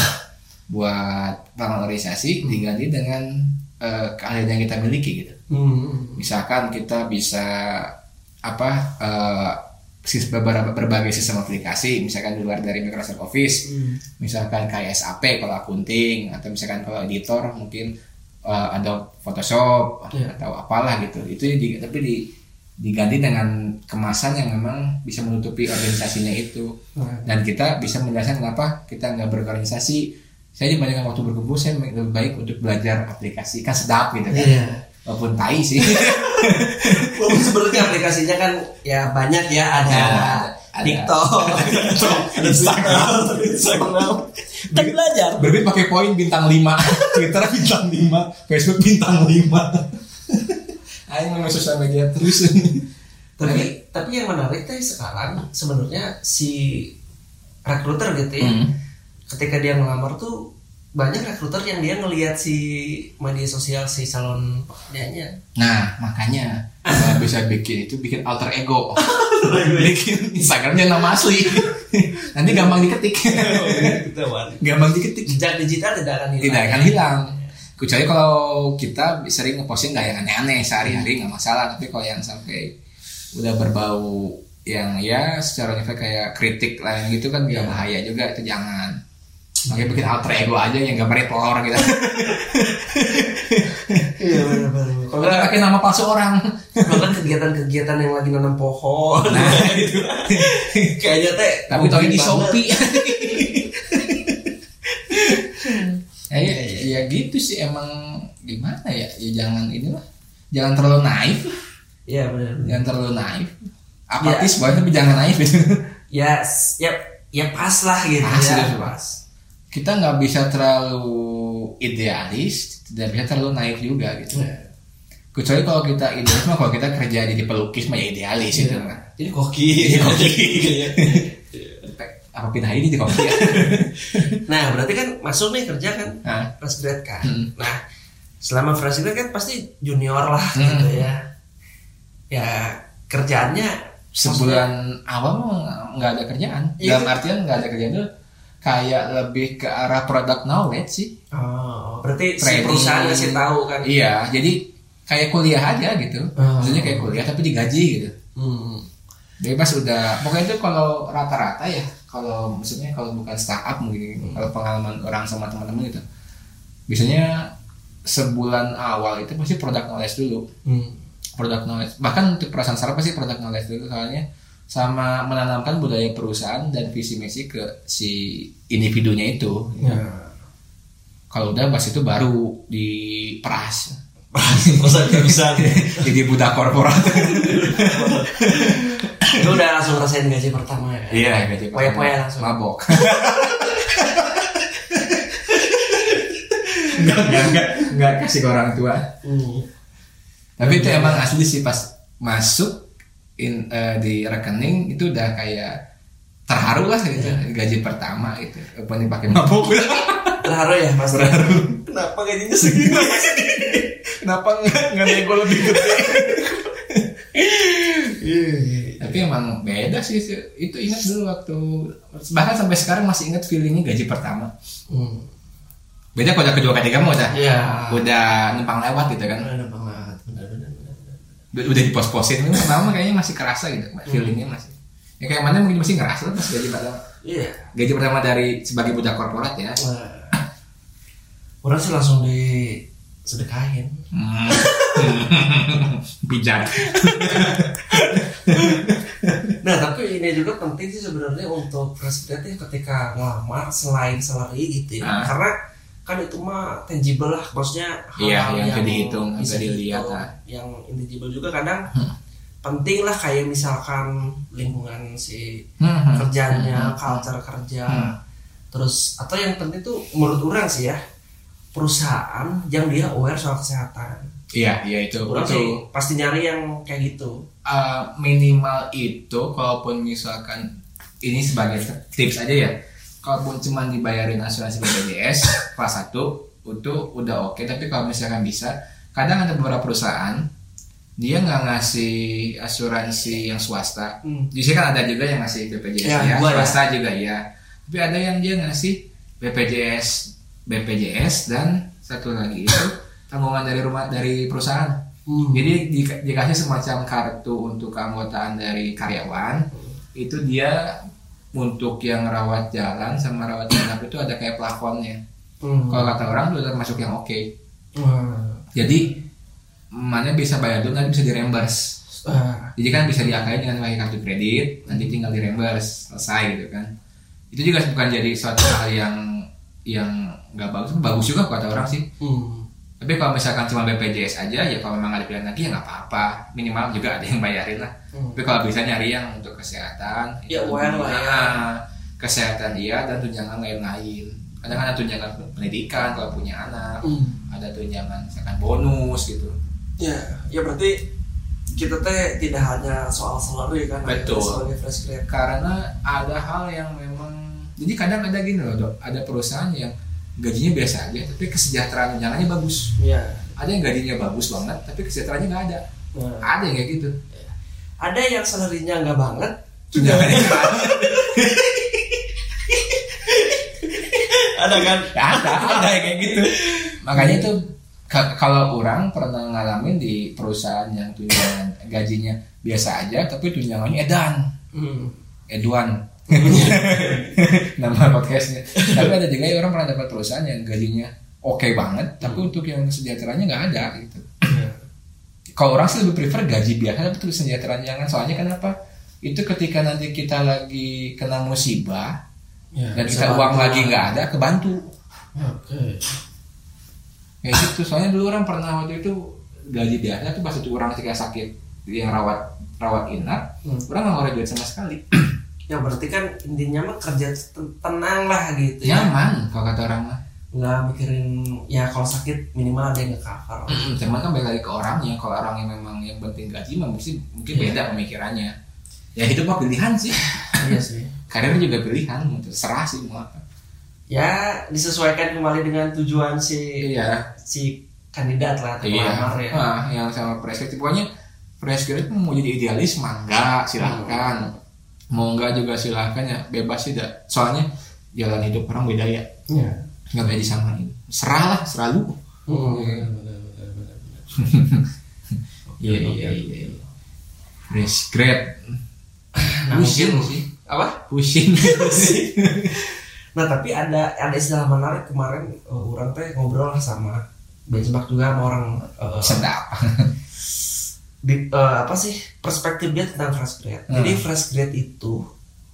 buat organisasi diganti dengan eh, keahlian yang kita miliki gitu. Hmm. Misalkan kita bisa apa sis- beberapa berbagai sistem aplikasi, misalkan di luar dari Microsoft Office, Hmm. misalkan kayak SAP kalau akunting atau misalkan kalau editor mungkin uh, ada Photoshop Iya. atau apalah gitu itu di, tapi di, diganti dengan kemasan yang memang bisa menutupi organisasinya itu Nah, dan kita bisa menjelaskan kenapa kita nggak berorganisasi saya dibandingkan waktu berkumpul saya lebih baik untuk belajar aplikasi kan sedap gitu kan Iya. Walaupun tai sih [LAUGHS] Walaupun sebenarnya aplikasinya kan ya banyak ya ada Ya. [LAUGHS] TikTok, ada Instagram. Instagram. Kan belajar. berbeda pakai poin bintang 5 [LAUGHS] Twitter bintang 5 Facebook bintang 5 Ayo ngomong sosial media terus Tapi tapi yang menarik teh sekarang sebenarnya si rekruter gitu ya. Hmm. Ketika dia ngelamar tuh banyak rekruter yang dia ngelihat si media sosial si calon pekerjaannya. Nah makanya kalau bisa bikin itu bikin alter ego. Bikin Instagramnya nama asli. Nanti gampang diketik. [LAUGHS] Gampang diketik. Jejak digital tidak akan hilang. Tidak akan hilang. Kecuali kalau kita sering ngeposting gak yang aneh-aneh Sehari-hari nggak masalah. Tapi kalau yang sampai udah berbau yang ya secara universal kayak kritik lain gitu kan ya bahaya juga. Itu jangan makanya bikin alter ego aja yang gambarnya telur gitu [LAUGHS] Iya benar-benar. Kalau kalau pakai nama palsu orang bahkan kegiatan-kegiatan yang lagi nanam pohon, nah itu [LAUGHS] kayaknya teh. tapi di banget. shopee [LAUGHS] ya, ya, ya gitu sih emang gimana ya ya jangan inilah jangan terlalu naif. Iya benar. jangan terlalu naif apatis boleh tapi jangan naif gitu Ya, ya, ya pas lah gitu Pas, ya. gitu, pas. Kita nggak bisa terlalu idealis tidak bisa terlalu naif juga gitu Iya. kecuali kalau kita idealis mah kalau kita kerja jadi pelukis mah ya idealis gitu Iya. kan Jadi koki. Jadi koki. [LAUGHS] apa pindah ini di kopi ya [LAUGHS] nah berarti kan masuk nih kerja kan, fresh grade kan. Hmm. Nah selama fresh grade kan pasti junior lah Hmm. gitu ya. Ya kerjaannya sebulan awal mah nggak ada kerjaan Iya. dalam artian nggak ada kerjaan tuh kayak lebih ke arah product knowledge sih Oh, berarti si Training. perusahaan ngasih tahu kan. iya jadi kayak kuliah aja gitu Oh. maksudnya kayak kuliah tapi digaji gitu Hmm. Pas udah pokoknya itu kalau rata-rata ya kalau maksudnya kalau bukan startup mungkin Hmm. kalau pengalaman orang sama teman-teman gitu biasanya sebulan awal itu pasti product knowledge dulu Hmm. product knowledge bahkan untuk perasaan startup pasti product knowledge dulu soalnya sama menanamkan budaya perusahaan dan visi misi ke si individunya itu Ya. kalau udah pas itu baru diperas Perusahaan nggak bisa. [LAUGHS] jadi budak korporat Lu udah langsung ngerasain gaji pertama ya? iya gaji pertama. Poya-poya langsung. mabok [LAUGHS] enggak enggak enggak enggak kasih ke orang tua Hmm. tapi itu emang asli sih pas masuk in, eh, di rekening itu udah kayak terharu lah gitu gaji pertama itu nih pakai mabok Terharu ya mas? Terharu. Kenapa gajinya segini? kenapa nggak nggak nego lebih gede Iya. tapi emang beda sih itu ingat dulu waktu bahkan sampai sekarang masih ingat feelingnya gaji pertama Hmm. beda kalau udah kedua ketiga mah udah Iya. udah numpang lewat gitu kan Benar banget. Benar benar benar. Udah, udah di pos posin ini pertama kayaknya masih kerasa gitu feelingnya masih ya kayak mana mungkin masih ngerasa pas gaji pertama Iya. gaji pertama dari sebagai budak korporat ya Wah. Orang sih langsung di sedekahin. Hmm. [LAUGHS] pijat Nah tapi ini juga penting sih sebenarnya untuk fresh grade ya ketika ngelamar selain salary gitu ya. Ah. Karena kan itu mah tangible lah, maksudnya Iya, hal-hal yang bisa dihitung, bisa dilihat, dihitung, ah. yang intangible juga kadang Hmm. penting lah kayak misalkan lingkungan si Hmm, kerjanya, culture kerja, Hmm. terus atau yang penting tuh menurut orang sih ya perusahaan yang dia aware soal kesehatan. iya iya itu Orang itu sih pasti nyari yang kayak gitu. Uh, minimal itu kalaupun misalkan ini sebagai tips aja ya kalaupun cuma dibayarin asuransi BPJS kelas 1 itu udah oke tapi kalau misalkan bisa kadang ada beberapa perusahaan dia nggak ngasih asuransi yang swasta Hmm. Jadi kan ada juga yang ngasih BPJS Ya, ya, gua ya. swasta juga ya. Tapi ada yang dia ngasih BPJS, BPJS dan satu lagi itu tanggungan dari rumah dari perusahaan. Hmm. Jadi di- dikasih semacam kartu untuk keanggotaan dari karyawan. Itu dia untuk yang rawat jalan sama rawat inap itu ada kayak plafonnya. Hmm. Kalau kata orang itu termasuk yang oke. Hmm. Jadi mana bisa bayar dulu nanti bisa di reimburse. Ah. Jadi kan bisa diakalin dengan pakai kartu kredit, nanti tinggal di reimburse, selesai gitu kan. Itu juga bukan jadi suatu hal yang yang nggak bagus, bagus juga kata orang sih. Hmm. Tapi kalau misalkan cuma BPJS aja, ya kalau memang ada pilihan lagi ya nggak apa-apa. Minimal juga ada yang bayarin lah. Hmm. Tapi kalau bisa nyari yang untuk kesehatan, Ya, aware lah ya. ah, kesehatan dia dan tunjangan lain-lain. Kadang ada tunjangan pendidikan kalau punya anak, Hmm. ada tunjangan misalkan bonus gitu. Ya, ya berarti kita teh tidak hanya soal salary kan, Betul. sebagai fresh karena ada hal yang memang jadi kadang ada gini loh dok ada perusahaan yang gajinya biasa aja tapi kesejahteraan tunjangannya bagus. Ya. ada yang gajinya bagus banget tapi kesejahteraannya nggak ada. Nah, ada yang kayak gitu. Ada yang salary-nya nggak banget, nggak ada [LAUGHS] ada kan? ada ada yang kayak gitu. Makanya itu ka- kalau orang pernah ngalamin di perusahaan yang tunjangan gajinya biasa aja tapi tunjangannya edan. Hmm. Edwan [LAUGHS] nama podcastnya. Tapi [LAUGHS] ada juga orang pernah dapat perusahaan yang gajinya oke banget tapi untuk yang sejahteranya nggak ada gitu. Kalau orang sih lebih prefer gaji biasa tapi terus sejahteraan jangan. Soalnya kenapa? Itu ketika nanti kita lagi kena musibah Ya, dan kita uang bantu lagi nggak ada kebantu. Oke. kayak gitu. Soalnya dulu orang pernah waktu itu gaji biasa tuh pas itu orang ketika sakit yang rawat rawat inap Hmm. orang nggak ngeluarin duit sama sekali [CLEARS THROAT] Ya berarti kan intinya mah kerja ten- tenang lah gitu ya. nyaman kalau kata orang mah Nggak mikirin ya kalau sakit minimal ada yang nge-cover. Mm, cuman kan balik lagi ke orangnya kalau orang yang memang yang penting gaji mah mesti mungkin Iya. beda pemikirannya ya hidup mah pilihan sih iya sih. [LAUGHS] karir juga pilihan gitu. serah sih mau apa Ya disesuaikan kembali dengan tujuan si iya si kandidat lah atau iya ya. Ah, yang sama perspektif pokoknya fresh graduate mau jadi idealis mangga silahkan mau enggak juga silahkan ya bebas sih dah. soalnya jalan hidup orang beda ya. Iya. nggak bisa disamain serah lah selalu Hmm. [LAUGHS] iya iya iya fresh grad Nah, pusing. mungkin- sih. Apa? pusing. [LAUGHS] Nah tapi ada ada istilah menarik kemarin eh, orang teh ngobrol sama benchmark juga sama orang eh, sedap di- eh, apa sih perspektif dia tentang fresh grade. Hmm. Jadi fresh grade itu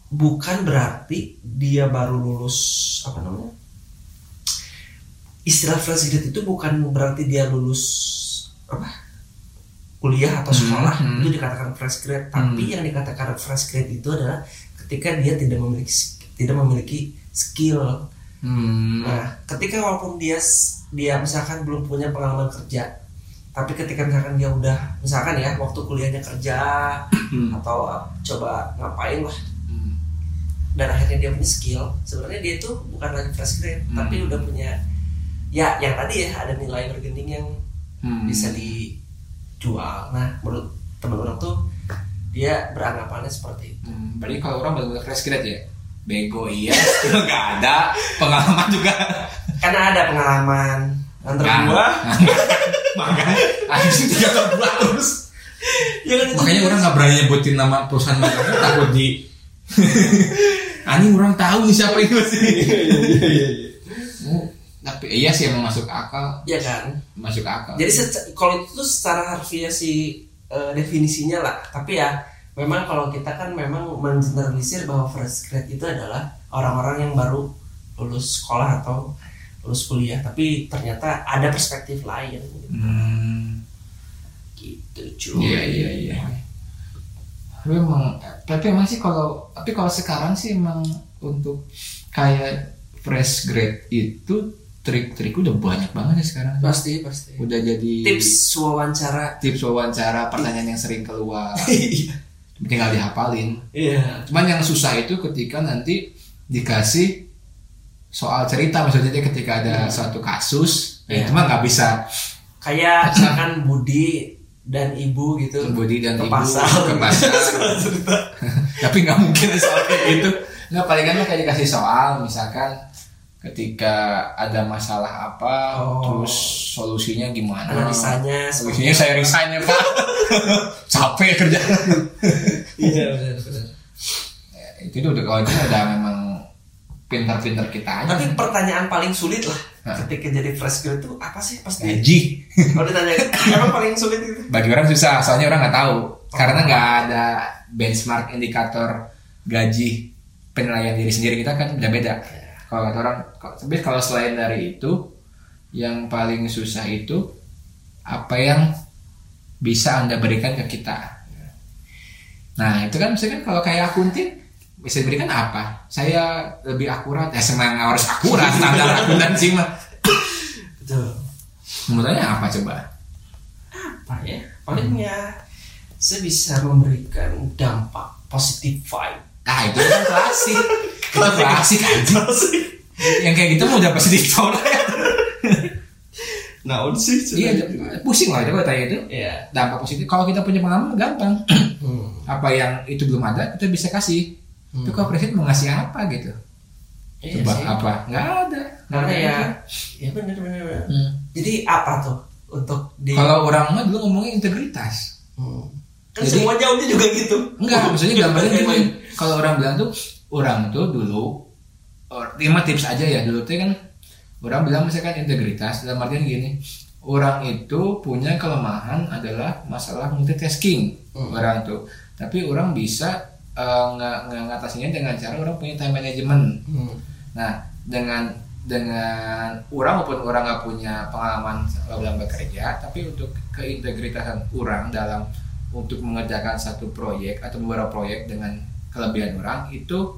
bukan berarti dia baru lulus apa namanya? Istilah fresh grade itu bukan berarti dia lulus apa? kuliah atau Hmm, sekolah hmm. itu dikatakan fresh grade. Tapi yang dikatakan fresh grade itu adalah ketika dia tidak memiliki tidak memiliki skill hmm. Nah, ketika walaupun dia dia misalkan belum punya pengalaman kerja, tapi ketika misalkan dia udah misalkan ya waktu kuliahnya kerja Hmm. atau uh, coba ngapain lah Hmm. dan akhirnya dia punya skill, sebenarnya dia itu bukan lagi fresh grade, Hmm. tapi udah punya ya yang tadi ya ada nilai bergending yang Hmm. bisa dijual. Nah, menurut teman orang tuh dia beranggapannya seperti itu. Hmm, berarti kalau orang benar-benar fresh grade ya bego iya skill nggak ada pengalaman juga Karena ada pengalaman antara Nggak. Makanya anjing tiga tahun dua terus. Ya kan makanya orang nggak berani nyebutin nama perusahaan mereka takut di [LAUGHS] anjing orang tahu nih siapa itu sih Oh, tapi iya sih emang masuk akal. Ya kan. masuk akal. Jadi kalau itu tuh secara harfiah si eh, definisinya lah. Tapi ya memang kalau kita kan memang mengeneralisir bahwa fresh grade itu adalah orang-orang yang baru lulus sekolah atau lulus kuliah. Tapi ternyata ada perspektif lain. hmm, Gitu cuy. iya iya iya tapi emang tapi emang sih kalau tapi kalau sekarang sih emang untuk kayak fresh grade itu trik-trik udah banyak banget ya sekarang Pasti pasti. udah jadi Tips wawancara. tips wawancara pertanyaan yang sering keluar [LAUGHS] Iya. tinggal dihafalin Iya. cuman yang susah itu ketika nanti dikasih soal cerita maksudnya ketika ada suatu kasus Iya. ya cuma nggak bisa Kayak [LAUGHS] misalkan Budi dan Ibu gitu. Budi dan ke ibu pasar. ke pasar tapi nggak mungkin soal kayak gitu nggak palingan kayak dikasih soal misalkan ketika ada masalah apa Oh. terus solusinya gimana Analisanya. solusinya saya resign ya pak [LAUGHS] capek kerja Iya benar benar. Ya, itu udah kalau itu udah memang pintar-pintar kita aja. Tapi pertanyaan paling sulit lah Hah? ketika jadi fresh grade itu apa sih? Pasti? gaji. [LAUGHS] Kalau ditanya emang paling sulit itu? bagi orang susah soalnya orang nggak tahu. Karena nggak ada benchmark indikator gaji penilaian diri sendiri kita kan beda-beda. Kalau kata orang kalau- tapi kalau selain dari itu yang paling susah itu apa yang bisa anda berikan ke kita? Nah itu kan misalkan kalau kayak akuntin bisa diberikan apa? Saya lebih akurat. Ya semang harus akurat standar akuntansi mah Betul. menurutnya apa coba? Apa ya? Paling ya saya bisa memberikan dampak positif vibe. ah itu kan klasik. [LAUGHS] Itu klasik aja. Yang kayak gitu mau udah pasti di Nah, sih iya pusing lah coba tanya itu. Iya. dampak positif. Kalau kita punya pengalaman gampang. Hmm. apa yang itu belum ada kita bisa kasih itu kalau presiden mau ngasih apa gitu Iya coba sih. apa nggak ada Karena ada ya, gitu. ya benar benar. Hmm. jadi apa tuh untuk di kalau orang mah dulu ngomongin integritas Hmm. kan Jadi- semua jawabnya juga gitu enggak maksudnya gambarnya gini kalau orang bilang tuh orang tuh dulu lima tips aja ya dulu tuh kan orang bilang misalkan integritas dalam artian gini orang itu punya kelemahan adalah masalah multitasking Hmm. orang tuh tapi orang bisa eh, nggak dengan cara orang punya time management Hmm. Nah, dengan dengan orang maupun orang nggak punya pengalaman dalam bekerja, tapi untuk keintegritasan orang dalam untuk mengerjakan satu proyek atau beberapa proyek dengan kelebihan orang itu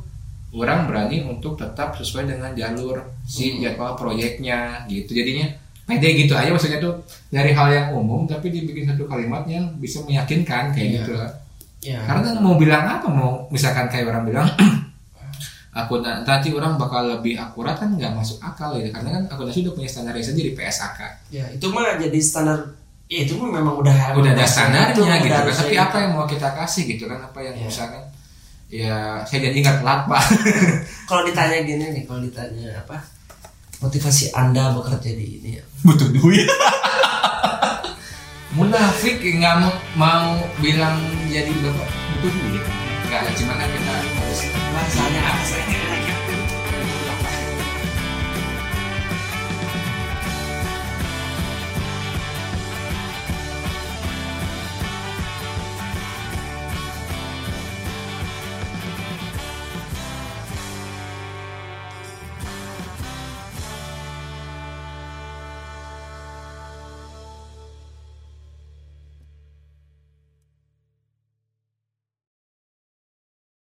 orang berani untuk tetap sesuai dengan jalur si Hmm. jadwal proyeknya gitu. Jadinya pede gitu aja maksudnya tuh dari hal yang umum tapi dibikin satu kalimat yang bisa meyakinkan kayak Iya. gitu lah. Ya. Karena mau bilang apa? Mau misalkan kayak orang bilang aku na- nanti orang bakal lebih akurat kan? Nggak masuk akal ya karena kan akuntansi udah punya standarnya sendiri PSAK ya itu mah jadi standar ya itu mah memang udah udah ada standarnya gitu kan. tapi gitu. apa yang mau kita kasih gitu kan? Apa yang Iya. misalkan ya saya janji nggak telat pak. [LAUGHS] Kalau ditanya gini nih kalau ditanya apa? Motivasi anda bekerja di ini ya? Butuh duit [LAUGHS] munafik nggak mau, mau bilang jadi bapak. Butuh duit nggak cuma kan kita harus bahasanya bahasanya